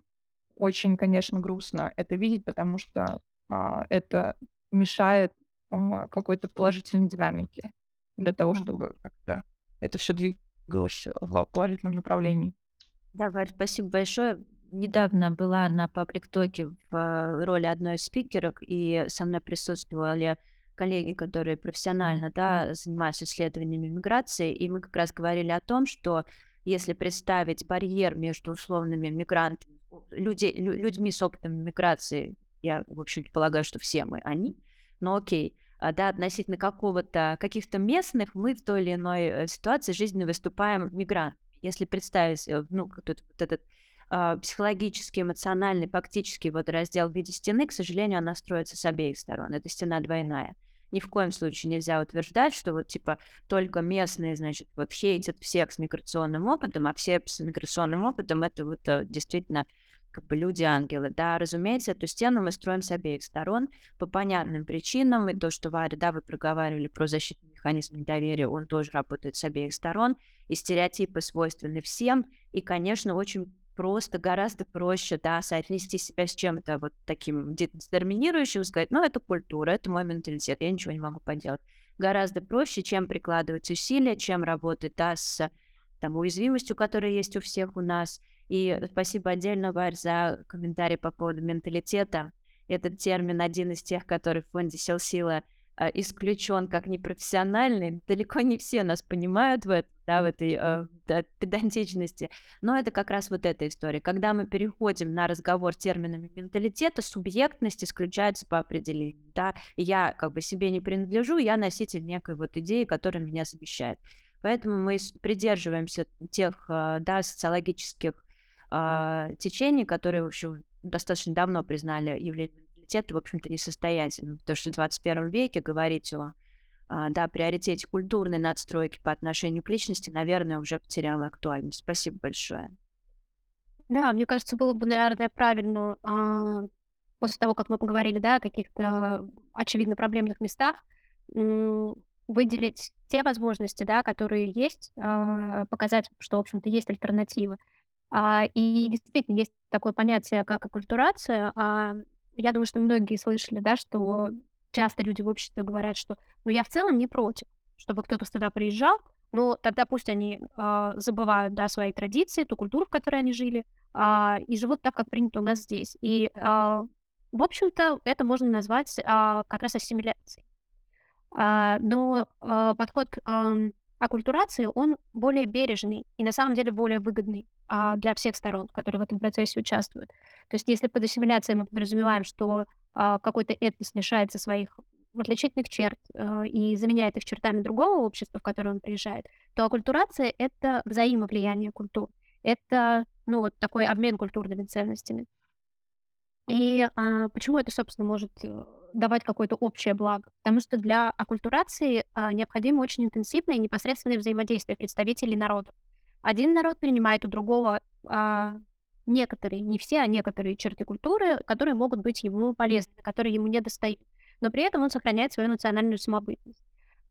очень, конечно, грустно это видеть, потому что а, это мешает а, какой-то положительной динамике для того, чтобы как-то это все двигалась в положительном направлении. Да, Варь, спасибо большое. Недавно была на паблик-токе в э, роли одной из спикерок, и со мной присутствовали коллеги, которые профессионально да, занимаются исследованиями миграции, и мы как раз говорили о том, что если представить барьер между условными мигрантами, люди, людьми с опытом миграции, я, в общем полагаю, что все мы они, но окей, а, да, относительно какого-то, каких-то местных, мы в той или иной э, ситуации жизненно выступаем мигрант. Если представить, э, ну, этот, вот этот э, психологический, эмоциональный, фактический вот раздел в виде стены, к сожалению, она строится с обеих сторон. Это стена двойная. Ни в коем случае нельзя утверждать, что вот типа только местные, значит, вот хейтят всех с миграционным опытом, а все с миграционным опытом это вот э, действительно как бы люди-ангелы. Да, разумеется, эту стену мы строим с обеих сторон по понятным причинам. И то, что, Варя, да, вы проговаривали про защитный механизм доверия, он тоже работает с обеих сторон, и стереотипы свойственны всем, и, конечно, очень просто, гораздо проще, да, соотнести себя с чем-то вот таким детерминирующим, сказать, ну, это культура, это мой менталитет, я ничего не могу поделать. Гораздо проще, чем прикладывать усилия, чем работать, да, с там, уязвимостью, которая есть у всех у нас. И спасибо отдельно, Варь, за комментарий по поводу менталитета. Этот термин один из тех, который в фонде «Сил сила» исключен как непрофессиональный. Далеко не все нас понимают в, этом, да, в этой э, да, педантичности. Но это как раз вот эта история. Когда мы переходим на разговор терминами менталитета, субъектность исключается по определению. Да? Я как бы себе не принадлежу, я носитель некой вот идеи, которая меня замещает. Поэтому мы придерживаемся тех э, да, социологических э, течений, которые, в общем, достаточно давно признали явление менталитета, в общем-то, несостоятельным. Потому что в 21 веке говорить о э, да, приоритете культурной надстройки по отношению к личности, наверное, уже потеряло актуальность. Спасибо большое. Да, мне кажется, было бы, наверное, правильно а, после того, как мы поговорили, да, о каких-то очевидно проблемных местах, выделить те возможности, да, которые есть, а, показать, что, в общем-то, есть альтернативы. А, и действительно есть такое понятие, как аккультурация. А, я думаю, что многие слышали, да, что часто люди в обществе говорят, что ну я в целом не против, чтобы кто-то сюда приезжал, но тогда пусть они э, забывают да, свои традиции, ту культуру, в которой они жили, э, и живут так, как принято у нас здесь. И, э, в общем-то, это можно назвать э, как раз ассимиляцией. А, но а, подход ам, оккультурации, он более бережный и на самом деле более выгодный а, для всех сторон, которые в этом процессе участвуют. То есть если под ассимиляцией мы подразумеваем, что а, какой-то этнос лишается своих отличительных черт э, и заменяет их чертами другого общества, в которое он приезжает, то оккультурация — это взаимовлияние культур. Это, ну, вот такой обмен культурными ценностями. И а, почему это, собственно, может э, давать какое-то общее благо? Потому что для оккультурации а, необходимо очень интенсивное и непосредственное взаимодействие представителей народа. Один народ принимает у другого а, некоторые, не все, а некоторые черты культуры, которые могут быть ему полезны, которые ему не достают. Но при этом он сохраняет свою национальную самобытность.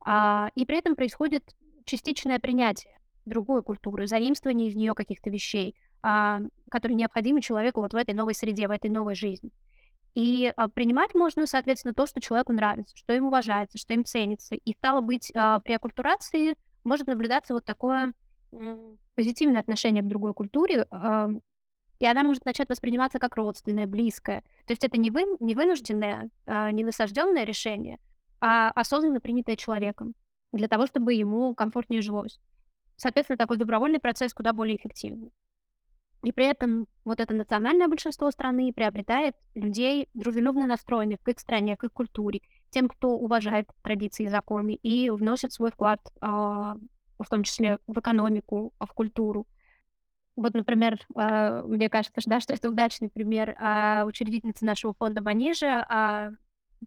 А, и при этом происходит частичное принятие другой культуры, заимствование из нее каких-то вещей, а, которые необходимы человеку вот в этой новой среде, в этой новой жизни. И а, принимать можно, соответственно, то, что человеку нравится, что им уважается, что им ценится. И стало быть, а, при оккультурации может наблюдаться вот такое позитивное отношение к другой культуре, а, и она может начать восприниматься как родственное, близкое. То есть это не, вы, не вынужденное, не насажденное решение, а осознанно принятое человеком для того, чтобы ему комфортнее жилось. Соответственно, такой добровольный процесс куда более эффективный. И при этом вот это национальное большинство страны приобретает людей, дружелюбно настроенных к их стране, к их культуре, тем, кто уважает традиции и законы и вносит свой вклад, а, в том числе в экономику, в культуру. Вот, например, а, мне кажется, да, что это удачный пример а, учредительницы нашего фонда Банижа,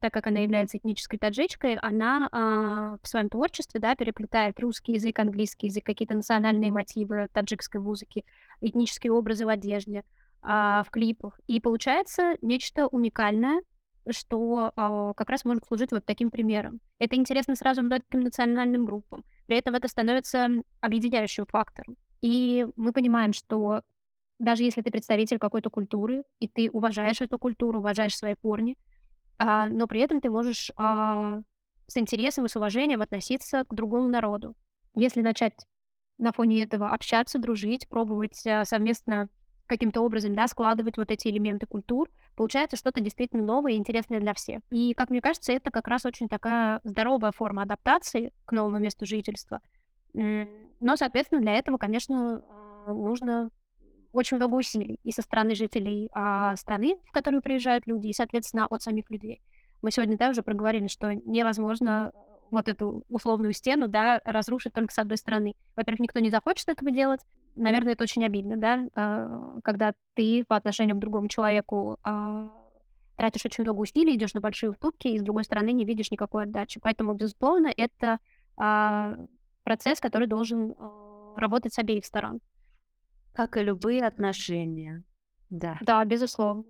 так как она является этнической таджичкой, она а, в своем творчестве да, переплетает русский язык, английский язык, какие-то национальные мотивы таджикской музыки, этнические образы в одежде, а, в клипах. И получается нечто уникальное, что а, как раз может служить вот таким примером. Это интересно сразу многим национальным группам. При этом это становится объединяющим фактором. И мы понимаем, что даже если ты представитель какой-то культуры, и ты уважаешь эту культуру, уважаешь свои корни, а, но при этом ты можешь а, с интересом и с уважением относиться к другому народу. Если начать на фоне этого общаться, дружить, пробовать а, совместно каким-то образом да, складывать вот эти элементы культур, получается что-то действительно новое и интересное для всех. И, как мне кажется, это как раз очень такая здоровая форма адаптации к новому месту жительства. Но, соответственно, для этого, конечно, а, нужно очень много усилий и со стороны жителей а, страны, в которую приезжают люди, и, соответственно, от самих людей. Мы сегодня да, уже проговорили, что невозможно вот эту условную стену, да, разрушить только с одной стороны. Во-первых, никто не захочет этого делать. Наверное, это очень обидно, да, а, когда ты по отношению к другому человеку а, тратишь очень много усилий, идешь на большие уступки, и с другой стороны не видишь никакой отдачи. Поэтому, безусловно, это а, процесс, который должен работать с обеих сторон. Как и любые отношения. Да. Да, безусловно.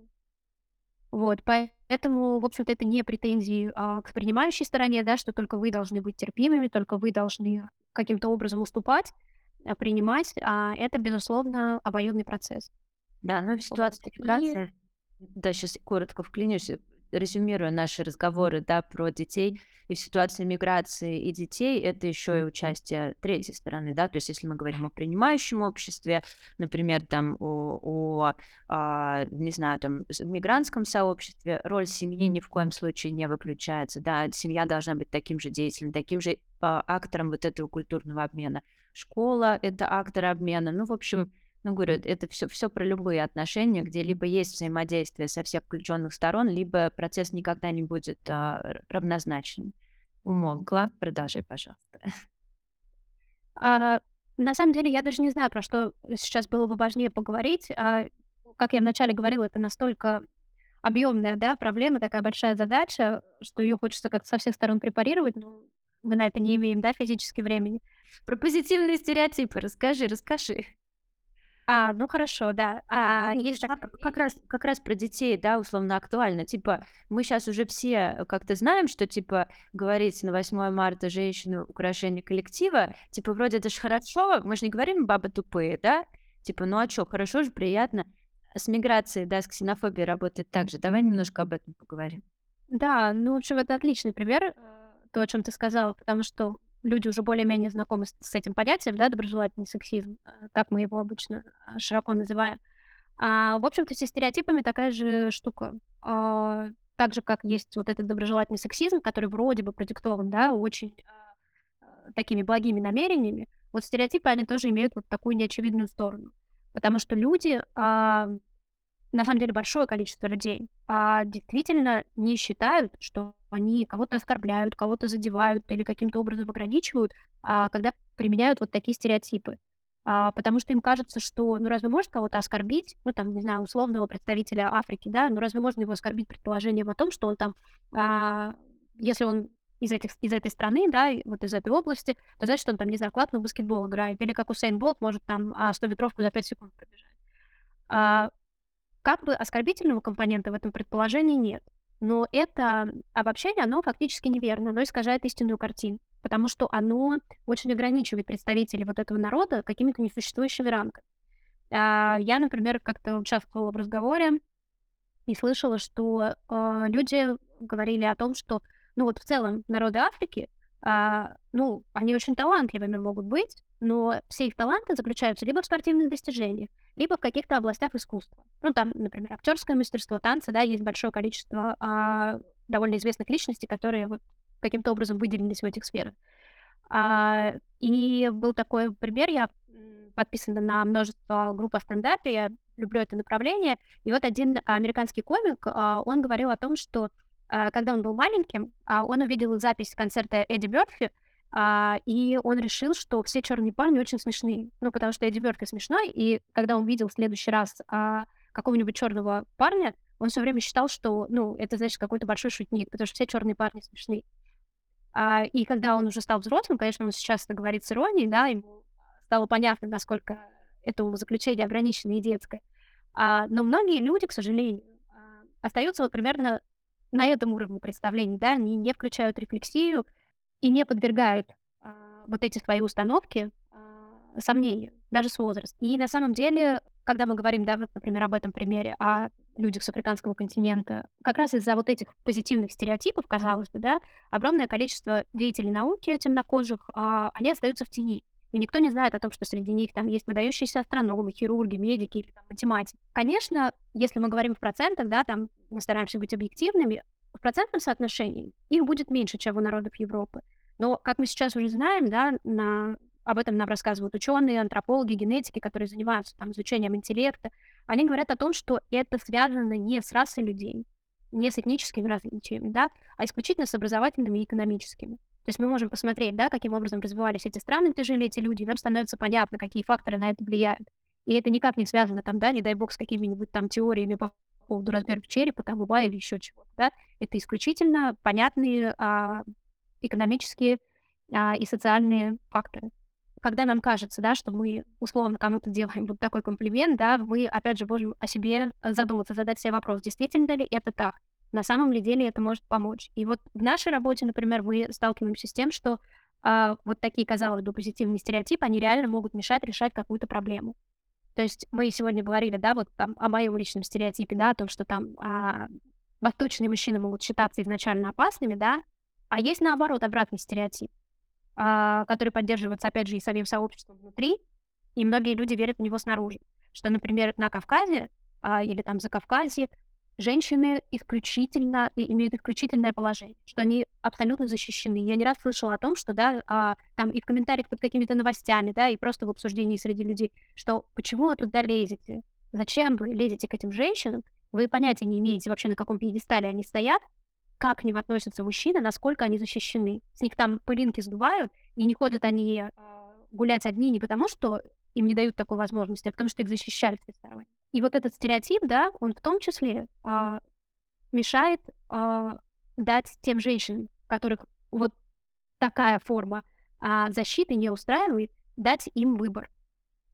Вот, поэтому, в общем-то, это не претензии а, к принимающей стороне, да, что только вы должны быть терпимыми, только вы должны каким-то образом уступать, а, принимать, а это, безусловно, обоюдный процесс. Да, ну в ситуации миграции, да, сейчас коротко вклинюсь, э, резюмируя наши разговоры, да, про детей, и в ситуации миграции и детей это еще и участие третьей стороны, да, то есть если мы говорим о принимающем обществе, например, там о, о а, не знаю, там мигрантском сообществе роль семьи ни в коем случае не выключается, да, семья должна быть таким же деятелем, таким же а, актором вот этого культурного обмена. Школа — это актор обмена, ну, в общем, ну, говорю, это все, все про любые отношения, где либо есть взаимодействие со всех включенных сторон, либо процесс никогда не будет а, равнозначным. Умолкла. Продолжай, пожалуйста. А, на самом деле, я даже не знаю, про что сейчас было бы важнее поговорить. А, как я вначале говорила, это настолько объемная да, проблема, такая большая задача, что ее хочется как-то со всех сторон препарировать, но мы на это не имеем да, физически времени. Про позитивные стереотипы расскажи, расскажи. А, ну хорошо, да. А, есть же как, раз как раз про детей, да, условно актуально. Типа мы сейчас уже все как-то знаем, что типа говорить на 8 марта женщины украшение коллектива, типа вроде это же хорошо, мы же не говорим бабы тупые, да? Типа ну а что, хорошо же, приятно. С миграцией, да, с ксенофобией работает так же. Давай немножко об этом поговорим. Да, ну, в общем, это отличный пример, э, то, о чем ты сказала, потому что люди уже более-менее знакомы с, с этим понятием, да, доброжелательный сексизм, так мы его обычно а, широко называем. А, в общем-то, со стереотипами такая же штука. А, так же, как есть вот этот доброжелательный сексизм, который вроде бы продиктован, да, очень а, такими благими намерениями, вот стереотипы, они тоже имеют вот такую неочевидную сторону. Потому что люди а, на самом деле большое количество людей, а действительно не считают, что они кого-то оскорбляют, кого-то задевают или каким-то образом ограничивают, а, когда применяют вот такие стереотипы. А, потому что им кажется, что ну разве может кого-то оскорбить, ну там, не знаю, условного представителя Африки, да, ну разве можно его оскорбить предположением о том, что он там, а, если он из, этих, из этой страны, да, вот из этой области, то значит, он там, не знаю, классный баскетбол играет, или как Усейн Болт может там 100-метровку за 5 секунд пробежать. А, как бы оскорбительного компонента в этом предположении нет. Но это обобщение, оно фактически неверно, оно искажает истинную картину, потому что оно очень ограничивает представителей вот этого народа какими-то несуществующими рамками. А, я, например, как-то участвовала в разговоре и слышала, что э, люди говорили о том, что, ну вот в целом народы Африки, э, ну, они очень талантливыми могут быть, но все их таланты заключаются либо в спортивных достижениях, либо в каких-то областях искусства. Ну, там, например, актерское мастерство, танцы, да, есть большое количество а, довольно известных личностей, которые вот каким-то образом выделились в этих сферах. А, и был такой пример, я подписана на множество групп о стендапе, я люблю это направление, и вот один американский комик, а, он говорил о том, что а, когда он был маленьким, а, он увидел запись концерта Эдди Бёрфи, а, и он решил, что все черные парни очень смешные. Ну, потому что Эдди Мерфи смешной, и когда он видел в следующий раз а, какого-нибудь черного парня, он все время считал, что, ну, это, значит, какой-то большой шутник, потому что все черные парни смешные. А, и когда он уже стал взрослым, конечно, он сейчас это говорит с иронией, да, ему стало понятно, насколько это заключение ограниченное и детское. А, но многие люди, к сожалению, а, остаются вот примерно на этом уровне представлений, да, они не включают рефлексию, и не подвергают а, вот эти свои установки а, сомнению, даже с возрастом. И на самом деле, когда мы говорим, да, вот, например, об этом примере, о людях с африканского континента, как раз из-за вот этих позитивных стереотипов, казалось бы, да, огромное количество деятелей науки темнокожих, а, они остаются в тени. И никто не знает о том, что среди них там есть выдающиеся астрономы, хирурги, медики или там, математики. Конечно, если мы говорим в процентах, да, там мы стараемся быть объективными, в процентном соотношении их будет меньше, чем у народов Европы. Но, как мы сейчас уже знаем, да, на, об этом нам рассказывают ученые, антропологи, генетики, которые занимаются там, изучением интеллекта, они говорят о том, что это связано не с расой людей, не с этническими различиями, да, а исключительно с образовательными и экономическими. То есть мы можем посмотреть, да, каким образом развивались эти страны, где жили эти люди, и нам становится понятно, какие факторы на это влияют. И это никак не связано, там, да, не дай бог, с какими-нибудь там теориями по поводу размеров черепа, там, лба или еще чего-то, да. Это исключительно понятные а, экономические а, и социальные факторы, когда нам кажется, да, что мы условно кому-то делаем вот такой комплимент, да, мы, опять же, можем о себе задуматься, задать себе вопрос, действительно ли это так? На самом ли деле это может помочь? И вот в нашей работе, например, мы сталкиваемся с тем, что а, вот такие, казалось бы, позитивные стереотипы, они реально могут мешать решать какую-то проблему. То есть мы сегодня говорили, да, вот там о моем личном стереотипе, да, о том, что там а, восточные мужчины могут считаться изначально опасными, да, а есть наоборот обратный стереотип, а, который поддерживается, опять же, и самим сообществом внутри, и многие люди верят в него снаружи. Что, например, на Кавказе а, или там за Кавказе женщины исключительно имеют исключительное положение, что они абсолютно защищены. Я не раз слышала о том, что, да, а, там и в комментариях под какими-то новостями, да, и просто в обсуждении среди людей, что почему вы туда лезете? Зачем вы лезете к этим женщинам? Вы понятия не имеете вообще, на каком пьедестале они стоят, как к ним относятся мужчины, насколько они защищены. С них там пылинки сдувают, и не ходят они а, гулять одни не потому, что им не дают такой возможности, а потому что их защищали всесторонне. И вот этот стереотип, да, он в том числе а, мешает а, дать тем женщинам, которых вот такая форма а, защиты не устраивает, дать им выбор.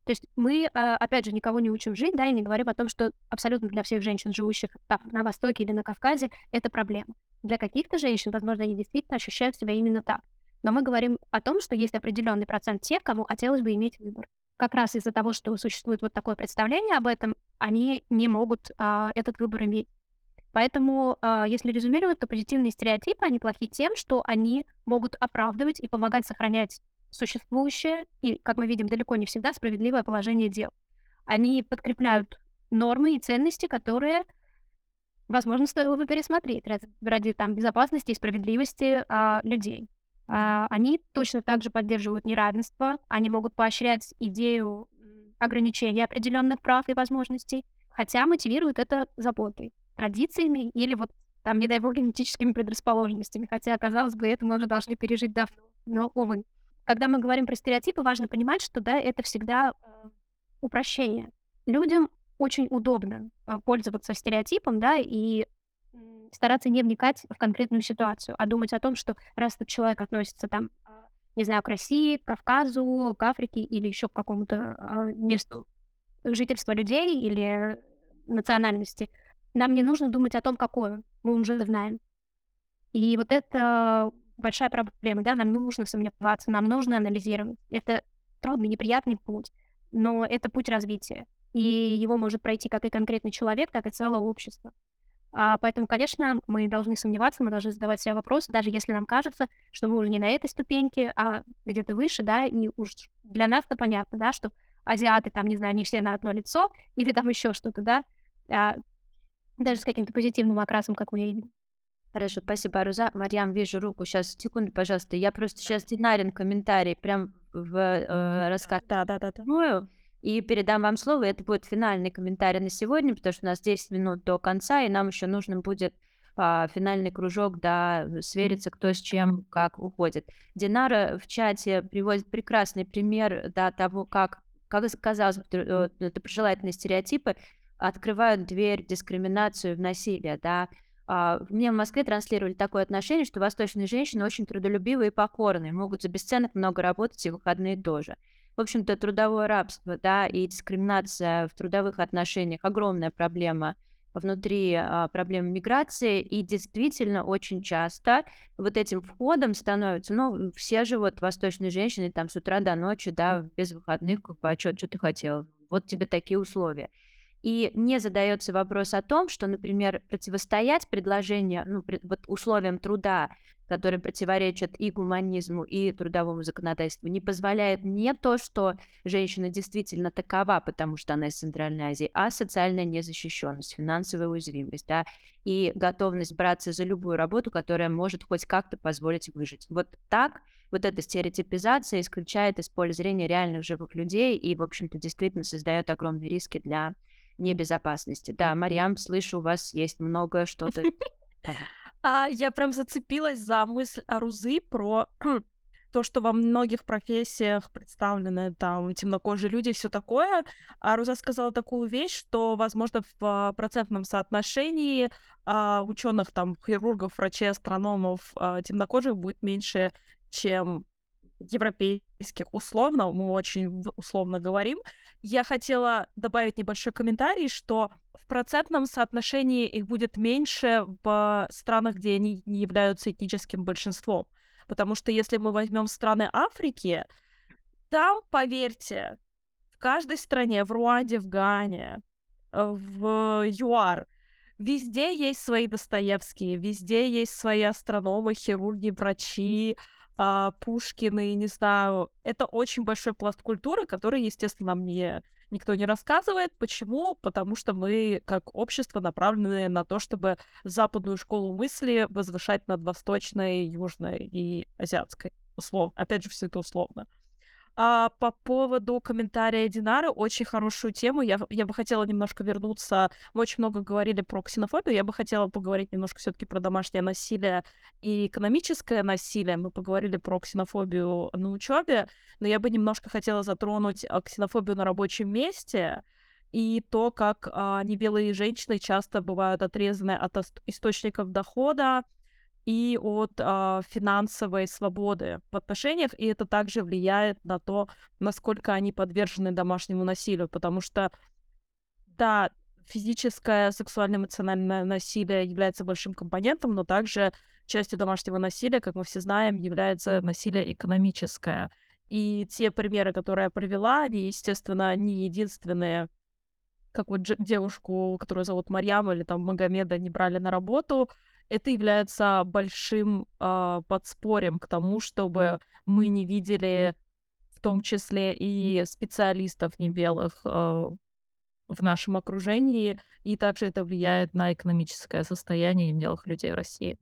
То есть мы, а, опять же, никого не учим жить, да, и не говорим о том, что абсолютно для всех женщин, живущих там, на Востоке или на Кавказе, это проблема. Для каких-то женщин, возможно, они действительно ощущают себя именно так. Но мы говорим о том, что есть определенный процент тех, кому хотелось бы иметь выбор как раз из-за того, что существует вот такое представление об этом, они не могут а, этот выбор иметь. Поэтому, а, если резюмировать, то позитивные стереотипы, они плохи тем, что они могут оправдывать и помогать сохранять существующее и, как мы видим, далеко не всегда справедливое положение дел. Они подкрепляют нормы и ценности, которые, возможно, стоило бы пересмотреть ради, ради там, безопасности и справедливости а, людей. А, они точно так же поддерживают неравенство, они могут поощрять идею ограничения определенных прав и возможностей, хотя мотивируют это заботой, традициями или вот там, не дай бог, генетическими предрасположенностями, хотя, казалось бы, это мы уже должны пережить давно, но, увы. Когда мы говорим про стереотипы, важно понимать, что, да, это всегда э, упрощение. Людям очень удобно э, пользоваться стереотипом, да, и стараться не вникать в конкретную ситуацию, а думать о том, что раз этот человек относится там, а, не знаю, к России, к Кавказу, к Африке или еще к какому-то а, месту жительства людей или национальности, нам не нужно думать о том, какой он. Мы уже знаем. И вот это большая проблема, да, нам нужно сомневаться, нам нужно анализировать. Это трудный, неприятный путь, но это путь развития. И его может пройти как и конкретный человек, так и целое общество. А, поэтому, конечно, мы должны сомневаться, мы должны задавать себе вопросы, даже если нам кажется, что мы уже не на этой ступеньке, а где-то выше, да, и уж для нас-то понятно, да, что азиаты там, не знаю, не все на одно лицо, или там еще что-то, да, а, даже с каким-то позитивным окрасом, как мы видим. Хорошо, спасибо, Аруза. Марьям, вижу руку. Сейчас, секунду, пожалуйста. Я просто сейчас динарин комментарий прям в э, рассказ. Да, да, да, да. И передам вам слово. Это будет финальный комментарий на сегодня, потому что у нас 10 минут до конца, и нам еще нужно будет а, финальный кружок, да, свериться, кто с чем, как уходит. Динара в чате приводит прекрасный пример, да, того, как, как казалось бы, э, это пожелательные стереотипы открывают дверь в дискриминацию, в насилие, да. А, мне в Москве транслировали такое отношение, что восточные женщины очень трудолюбивые и покорные, могут за бесценок много работать и выходные тоже в общем-то, трудовое рабство, да, и дискриминация в трудовых отношениях огромная проблема внутри а, проблемы миграции, и действительно очень часто вот этим входом становятся, ну, все же вот восточные женщины там с утра до ночи, да, без выходных, как бы, а что, ты хотел? Вот тебе такие условия. И не задается вопрос о том, что, например, противостоять предложению, ну, вот условиям труда которые противоречат и гуманизму, и трудовому законодательству, не позволяет не то, что женщина действительно такова, потому что она из Центральной Азии, а социальная незащищенность, финансовая уязвимость, да, и готовность браться за любую работу, которая может хоть как-то позволить выжить. Вот так вот эта стереотипизация исключает из поля зрения реальных живых людей и, в общем-то, действительно создает огромные риски для небезопасности. Да, Марьям, слышу, у вас есть много что-то. А, я прям зацепилась за мысль Арузы про то, что во многих профессиях представлены там темнокожие люди и все такое. А Руза сказала такую вещь, что, возможно, в а, процентном соотношении а, ученых, там, хирургов, врачей, астрономов, а, темнокожих будет меньше, чем европейских условно, мы очень условно говорим, я хотела добавить небольшой комментарий, что в процентном соотношении их будет меньше в странах, где они не являются этническим большинством. Потому что если мы возьмем страны Африки, там, поверьте, в каждой стране, в Руанде, в Гане, в ЮАР, везде есть свои Достоевские, везде есть свои астрономы, хирурги, врачи, Пушкины, не знаю. Это очень большой пласт культуры, который, естественно, мне никто не рассказывает. Почему? Потому что мы, как общество, направлены на то, чтобы западную школу мысли возвышать над восточной, южной и азиатской. Условно. Опять же, все это условно. А, по поводу комментария Динары, очень хорошую тему. Я, я бы хотела немножко вернуться. Мы очень много говорили про ксенофобию. Я бы хотела поговорить немножко все-таки про домашнее насилие и экономическое насилие. Мы поговорили про ксенофобию на учебе, но я бы немножко хотела затронуть а, ксенофобию на рабочем месте и то, как а, небелые женщины часто бывают отрезаны от источников дохода, и от э, финансовой свободы в отношениях, и это также влияет на то, насколько они подвержены домашнему насилию, потому что, да, физическое, сексуально-эмоциональное насилие является большим компонентом, но также частью домашнего насилия, как мы все знаем, является насилие экономическое. И те примеры, которые я привела, они, естественно, не единственные, как вот девушку, которую зовут Марьям, или там Магомеда не брали на работу, это является большим э, подспорьем к тому, чтобы мы не видели в том числе и специалистов небелых э, в нашем окружении, и также это влияет на экономическое состояние небелых людей в России.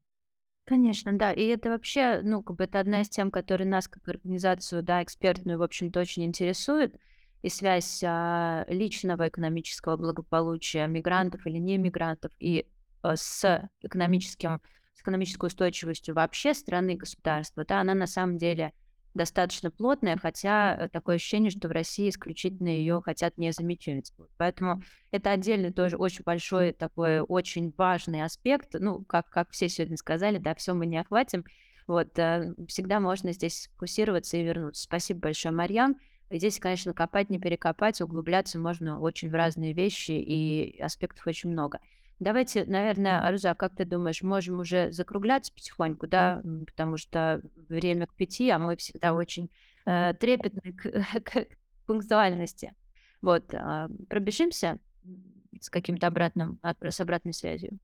Конечно, да. И это вообще, ну, как бы это одна из тем, которые нас как организацию, да, экспертную, в общем-то, очень интересует. И связь а, личного экономического благополучия мигрантов или не мигрантов и с экономическим, с экономической устойчивостью вообще страны и государства, да, она на самом деле достаточно плотная, хотя э, такое ощущение, что в России исключительно ее хотят не замечать. Поэтому это отдельный тоже очень большой такой очень важный аспект. Ну, как, как все сегодня сказали, да, все мы не охватим. Вот, э, всегда можно здесь фокусироваться и вернуться. Спасибо большое, Марьям. Здесь, конечно, копать, не перекопать, углубляться можно очень в разные вещи, и аспектов очень много. Давайте, наверное, Аруза, как ты думаешь, можем уже закругляться потихоньку, да, потому что время к пяти, а мы всегда очень э, трепетны к, к пунктуальности. Вот, э, пробежимся с каким-то обратным, с обратной связью.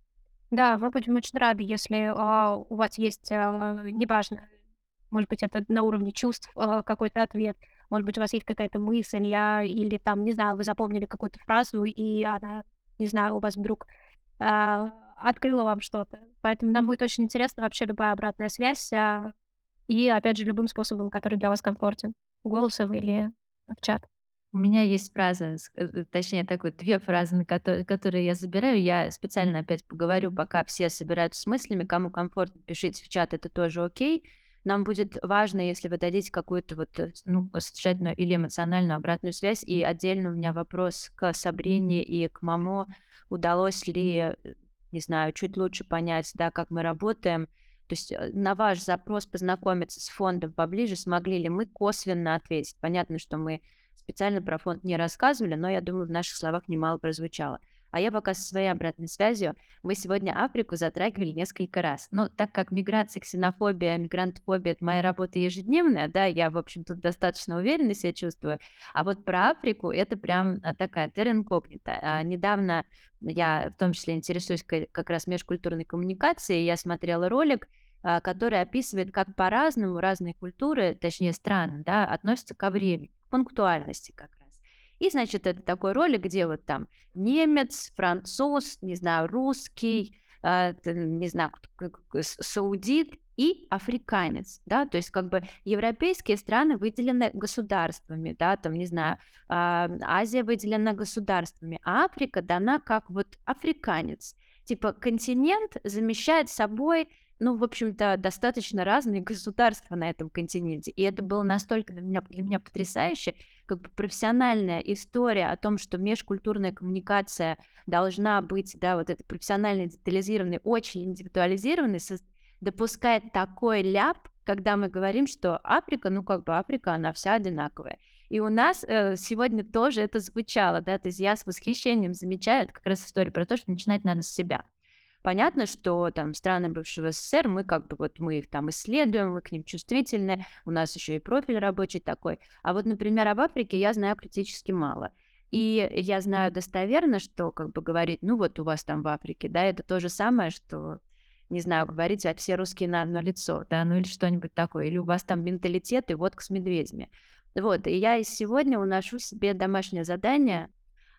Да, мы будем очень рады, если э, у вас есть, э, неважно, может быть, это на уровне чувств э, какой-то ответ, может быть, у вас есть какая-то мысль, я, или там, не знаю, вы запомнили какую-то фразу, и она, не знаю, у вас вдруг а, открыла вам что-то. Поэтому нам будет очень интересно вообще любая обратная связь. А, и, опять же, любым способом, который для вас комфортен. Голосом или в чат. У меня есть фраза, э, точнее, так вот, две фразы, на которые, которые я забираю. Я специально опять поговорю, пока все собираются с мыслями. Кому комфортно, пишите в чат, это тоже окей. Нам будет важно, если вы дадите какую-то вот, э, ну, содержательную или эмоциональную обратную связь. И отдельно у меня вопрос к Сабрине и к Мамо удалось ли, э, не знаю, чуть лучше понять, да, как мы работаем. То есть э, на ваш запрос познакомиться с фондом поближе, смогли ли мы косвенно ответить? Понятно, что мы специально про фонд не рассказывали, но я думаю, в наших словах немало прозвучало. А я пока со своей обратной связью. Мы сегодня Африку затрагивали несколько раз. Но так как миграция, ксенофобия, мигрантфобия — это моя работа ежедневная, да, я, в общем, тут достаточно уверенно себя чувствую. А вот про Африку это прям а, такая терренкогнита. А, недавно я в том числе интересуюсь как раз межкультурной коммуникацией, я смотрела ролик, а, который описывает, как по-разному разные культуры, точнее страны, да, относятся ко времени, к пунктуальности как. И, значит, это такой ролик, где вот там немец, француз, не знаю, русский, э, не знаю, саудит и африканец, да, то есть как бы европейские страны выделены государствами, да, там, не знаю, э, Азия выделена государствами, а Африка дана как вот африканец. Типа континент замещает собой ну, в общем-то, достаточно разные государства на этом континенте. И это было настолько для меня, для меня потрясающе, как бы профессиональная история о том, что межкультурная коммуникация должна быть, да, вот это профессионально детализированной, очень индивидуализированной, допускает такой ляп когда мы говорим, что Африка, ну как бы Африка, она вся одинаковая. И у нас э, сегодня тоже это звучало, да, то есть я с восхищением замечаю, это как раз история про то, что начинать надо с себя. Понятно, что там страны бывшего СССР, мы как бы вот мы их там исследуем, мы к ним чувствительны, у нас еще и профиль рабочий такой. А вот, например, об Африке я знаю критически мало. И я знаю достоверно, что как бы говорить, ну вот у вас там в Африке, да, это то же самое, что не знаю, говорить, а все русские на одно лицо, да, ну или что-нибудь такое, или у вас там менталитет и водка с медведями. Вот, и я сегодня уношу себе домашнее задание,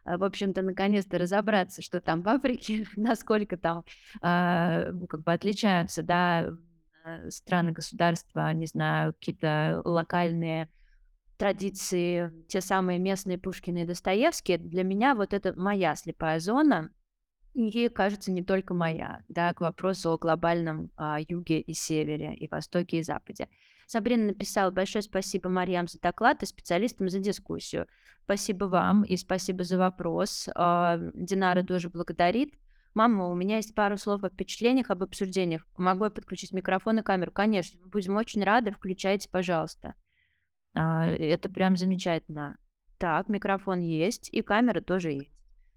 в общем-то, наконец-то разобраться, что там в Африке, насколько там э, как бы отличаются, да, э, страны, государства, не знаю, какие-то локальные традиции, те самые местные Пушкины и Достоевские, для меня вот это моя слепая зона, и, кажется, не только моя, да, к вопросу о глобальном а, юге и севере, и востоке, и западе. Сабрина написала большое спасибо Марьям за доклад и специалистам за дискуссию. Спасибо вам и спасибо за вопрос. А, Динара тоже благодарит. Мама, у меня есть пару слов о впечатлениях, об обсуждениях. Могу я подключить микрофон и камеру? Конечно, мы будем очень рады. Включайте, пожалуйста. А, это прям замечательно. Так, микрофон есть, и камера тоже есть.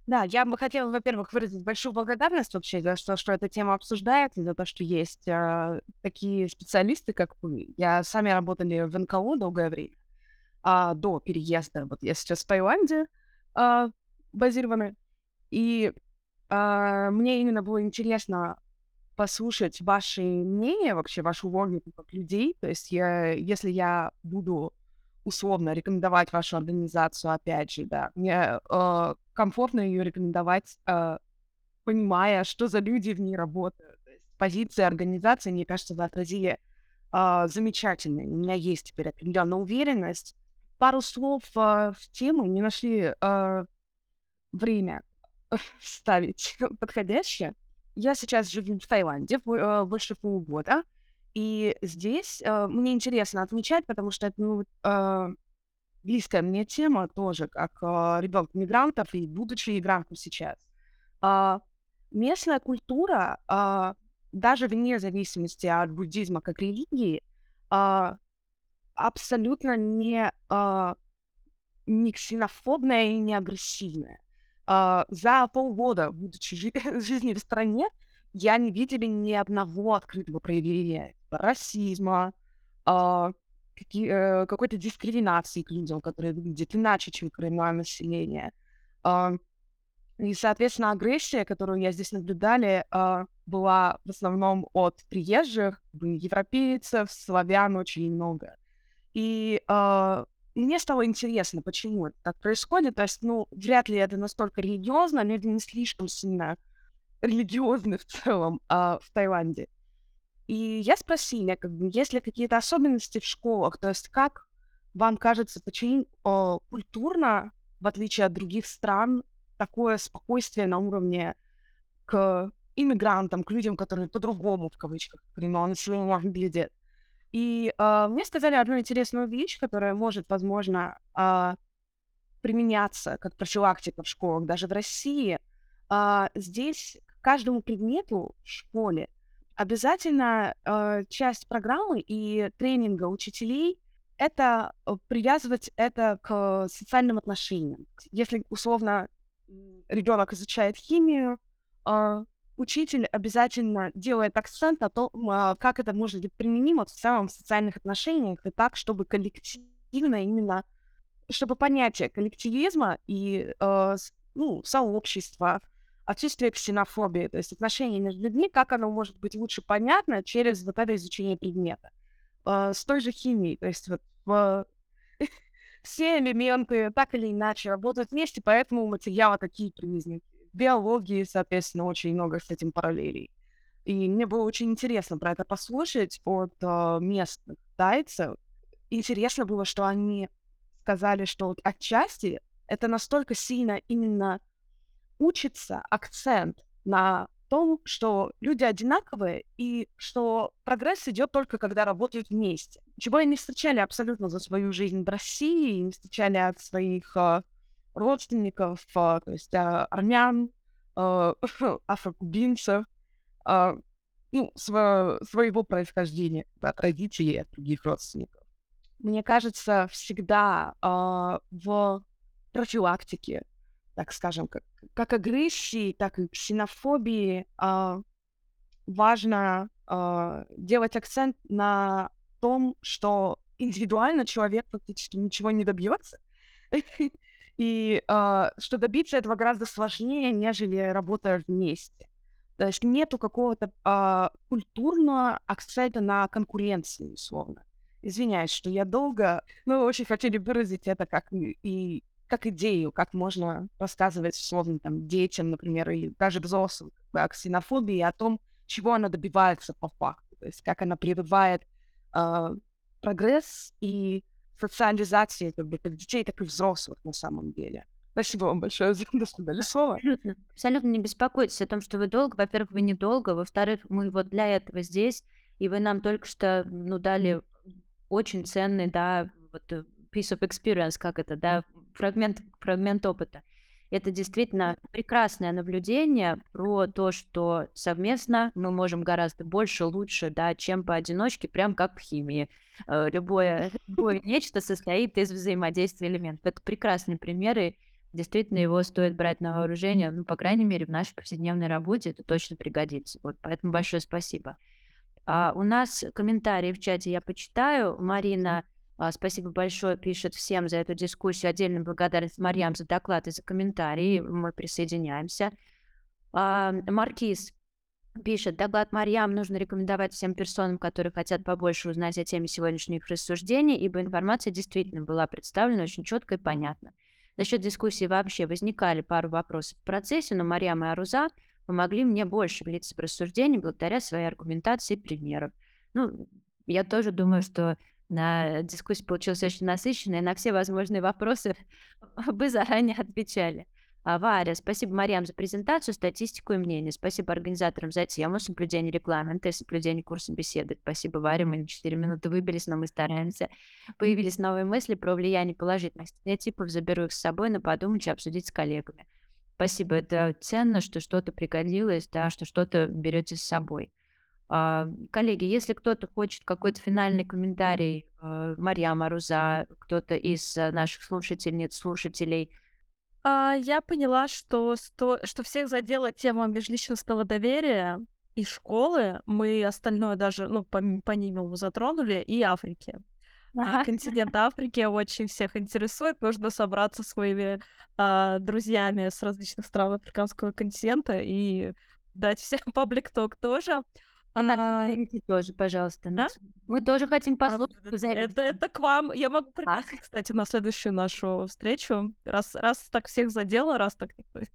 Да, я бы хотела, во-первых, выразить большую благодарность вообще за то, что эта тема обсуждается, за то, что есть э, такие специалисты, как вы. Я сами работали в НКО долгое время, а, до переезда. Вот я сейчас в Таиланде а, базированы. И а, мне именно было интересно послушать ваши мнения, вообще вашу логику как людей. То есть я, если я буду условно рекомендовать вашу организацию, опять же, да, мне э, комфортно ее рекомендовать, э, понимая, что за люди в ней работают. Позиция организации, мне кажется, вы отразили э, замечательно. У меня есть теперь определенная уверенность. Пару слов э, в тему не нашли э, время ставить подходящее. Я сейчас живу в Таиланде больше полугода. И здесь э, мне интересно отмечать, потому что это ну, э, близкая мне тема тоже, как э, ребенок мигрантов и будучи мигрантом сейчас. Э, местная культура, э, даже вне зависимости от буддизма как религии, э, абсолютно не, э, не ксенофобная и не агрессивная. Э, за полгода, будучи жи- жизни в стране, я не видела ни одного открытого проявления расизма, а, какие, э, какой-то дискриминации к людям, которые выглядят иначе, чем коренное население. А, и, соответственно, агрессия, которую я здесь наблюдали, а, была в основном от приезжих, европейцев, славян очень много. И а, мне стало интересно, почему это так происходит. То есть, ну, вряд ли это настолько религиозно, люди не слишком сильно религиозны в целом а, в Таиланде. И я спросила, как бы, есть ли какие-то особенности в школах, то есть как вам кажется, почему о, культурно, в отличие от других стран, такое спокойствие на уровне к иммигрантам, к людям, которые по-другому, в кавычках, население выглядят. И э, мне сказали одну интересную вещь, которая может, возможно, э, применяться как профилактика в школах, даже в России. Э, здесь каждому предмету в школе обязательно э, часть программы и тренинга учителей это э, привязывать это к социальным отношениям. Если условно ребенок изучает химию, э, учитель обязательно делает акцент на том, э, как это может быть применимо в в социальных отношениях, и так, чтобы коллективно именно, чтобы понятие коллективизма и э, ну, сообщества, отсутствие ксенофобии, то есть отношения между людьми, как оно может быть лучше понятно через вот это изучение предмета. Uh, с той же химией, то есть вот uh, все элементы так или иначе работают вместе, поэтому материалы такие признаки. В биологии, соответственно, очень много с этим параллелей. И мне было очень интересно про это послушать от uh, местных тайцев. Интересно было, что они сказали, что вот отчасти это настолько сильно именно учится акцент на том, что люди одинаковые и что прогресс идет только когда работают вместе. Чего они встречали абсолютно за свою жизнь в России, не встречали от своих э, родственников, э, то есть э, армян, э, афрокубинцев. Э, ну, сво- своего происхождения, от родителей от других родственников. Мне кажется, всегда а, в профилактике, так скажем, как, как агрессии, так и ксенофобии а, важно а, делать акцент на том, что индивидуально человек практически ничего не добьется, и а, что добиться этого гораздо сложнее, нежели работая вместе. То есть нету какого-то культурного акцента на конкуренции, условно. Извиняюсь, что я долго, но очень хотели выразить это как и как идею, как можно рассказывать условно там детям, например, и даже взрослым о ксенофобии, о том, чего она добивается по факту, то есть как она прерывает э, прогресс и социализацию как бы как детей, так и взрослых на самом деле. Спасибо вам большое за то, что дали слово. Абсолютно. Абсолютно не беспокойтесь о том, что вы долго. Во-первых, вы недолго. Во-вторых, мы вот для этого здесь. И вы нам только что ну, дали очень ценный, да, вот э, piece of experience, как это, да, фрагмент, фрагмент опыта. Это действительно прекрасное наблюдение про то, что совместно мы можем гораздо больше, лучше, да, чем поодиночке, прям как в химии. Э, любое, любое нечто состоит из взаимодействия элементов. Это прекрасные примеры, действительно его стоит брать на вооружение, ну, по крайней мере, в нашей повседневной работе это точно пригодится. Вот, поэтому большое спасибо. А, у нас комментарии в чате я почитаю. Марина спасибо большое, пишет всем за эту дискуссию. Отдельная благодарность Марьям за доклад и за комментарии. Мы присоединяемся. А, Маркиз пишет, доклад Марьям нужно рекомендовать всем персонам, которые хотят побольше узнать о теме сегодняшних рассуждений, ибо информация действительно была представлена очень четко и понятно. Насчет дискуссии вообще возникали пару вопросов в процессе, но Марьям и Аруза помогли мне больше влиться в рассуждение благодаря своей аргументации и примерам. Ну, я тоже думаю, что на дискуссия получилась очень насыщенная, на все возможные вопросы вы заранее отвечали. А, Варя, спасибо, Марьям, за презентацию, статистику и мнение. Спасибо организаторам за тему соблюдения регламента и соблюдения курса беседы. Спасибо, Варя, мы на 4 минуты выбились, но мы стараемся. Появились новые мысли про влияние положительных стереотипов, заберу их с собой на подумать и обсудить с коллегами. Спасибо, это ценно, что что-то пригодилось, да, что что-то берете с собой. А, коллеги, если кто-то хочет какой-то финальный комментарий, э, Марья Маруза, кто-то из э, наших слушательниц, слушателей. А, я поняла, что, сто... что всех задела тема межличностного доверия и школы. Мы остальное даже, ну, по, по ним затронули, и Африки. А континент Африки очень всех интересует. Нужно собраться своими а, друзьями с различных стран африканского континента и дать всем паблик-ток тоже. Она тоже, пожалуйста. Да? Мы тоже хотим послушать. Это, это к вам. Я могу пригласить, кстати, на следующую нашу встречу. Раз, раз так всех задело, раз так.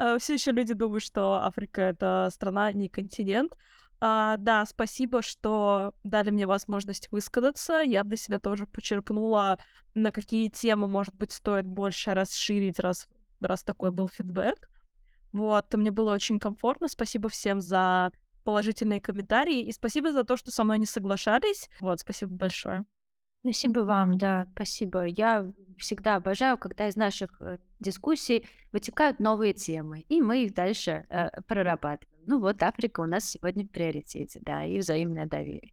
А, Все еще люди думают, что Африка — это страна, а не континент. А, да, спасибо, что дали мне возможность высказаться. Я для себя тоже почерпнула, на какие темы, может быть, стоит больше расширить, раз, раз такой был фидбэк. Вот, мне было очень комфортно. Спасибо всем за положительные комментарии. И спасибо за то, что со мной не соглашались. Вот, спасибо большое. Спасибо вам, да, спасибо. Я всегда обожаю, когда из наших э, дискуссий вытекают новые темы, и мы их дальше э, прорабатываем. Ну вот, Африка у нас сегодня в приоритете, да, и взаимное доверие.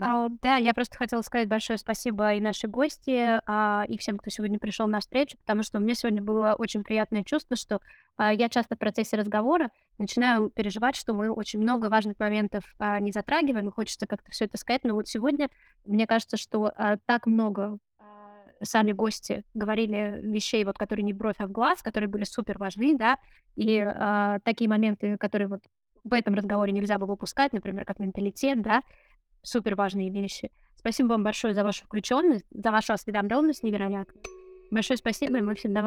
А, да, я просто хотела сказать большое спасибо и нашей гости, а, и всем, кто сегодня пришел на встречу, потому что у меня сегодня было очень приятное чувство, что а, я часто в процессе разговора начинаю переживать, что мы очень много важных моментов а, не затрагиваем, и хочется как-то все это сказать, но вот сегодня мне кажется, что а, так много а, сами гости говорили вещей, вот, которые не бровь, а в глаз, которые были супер важны, да, и а, такие моменты, которые вот в этом разговоре нельзя было упускать, например, как менталитет, да, супер важные вещи. Спасибо вам большое за вашу включенность, за вашу осведомленность невероятно. Большое спасибо, и мы всегда в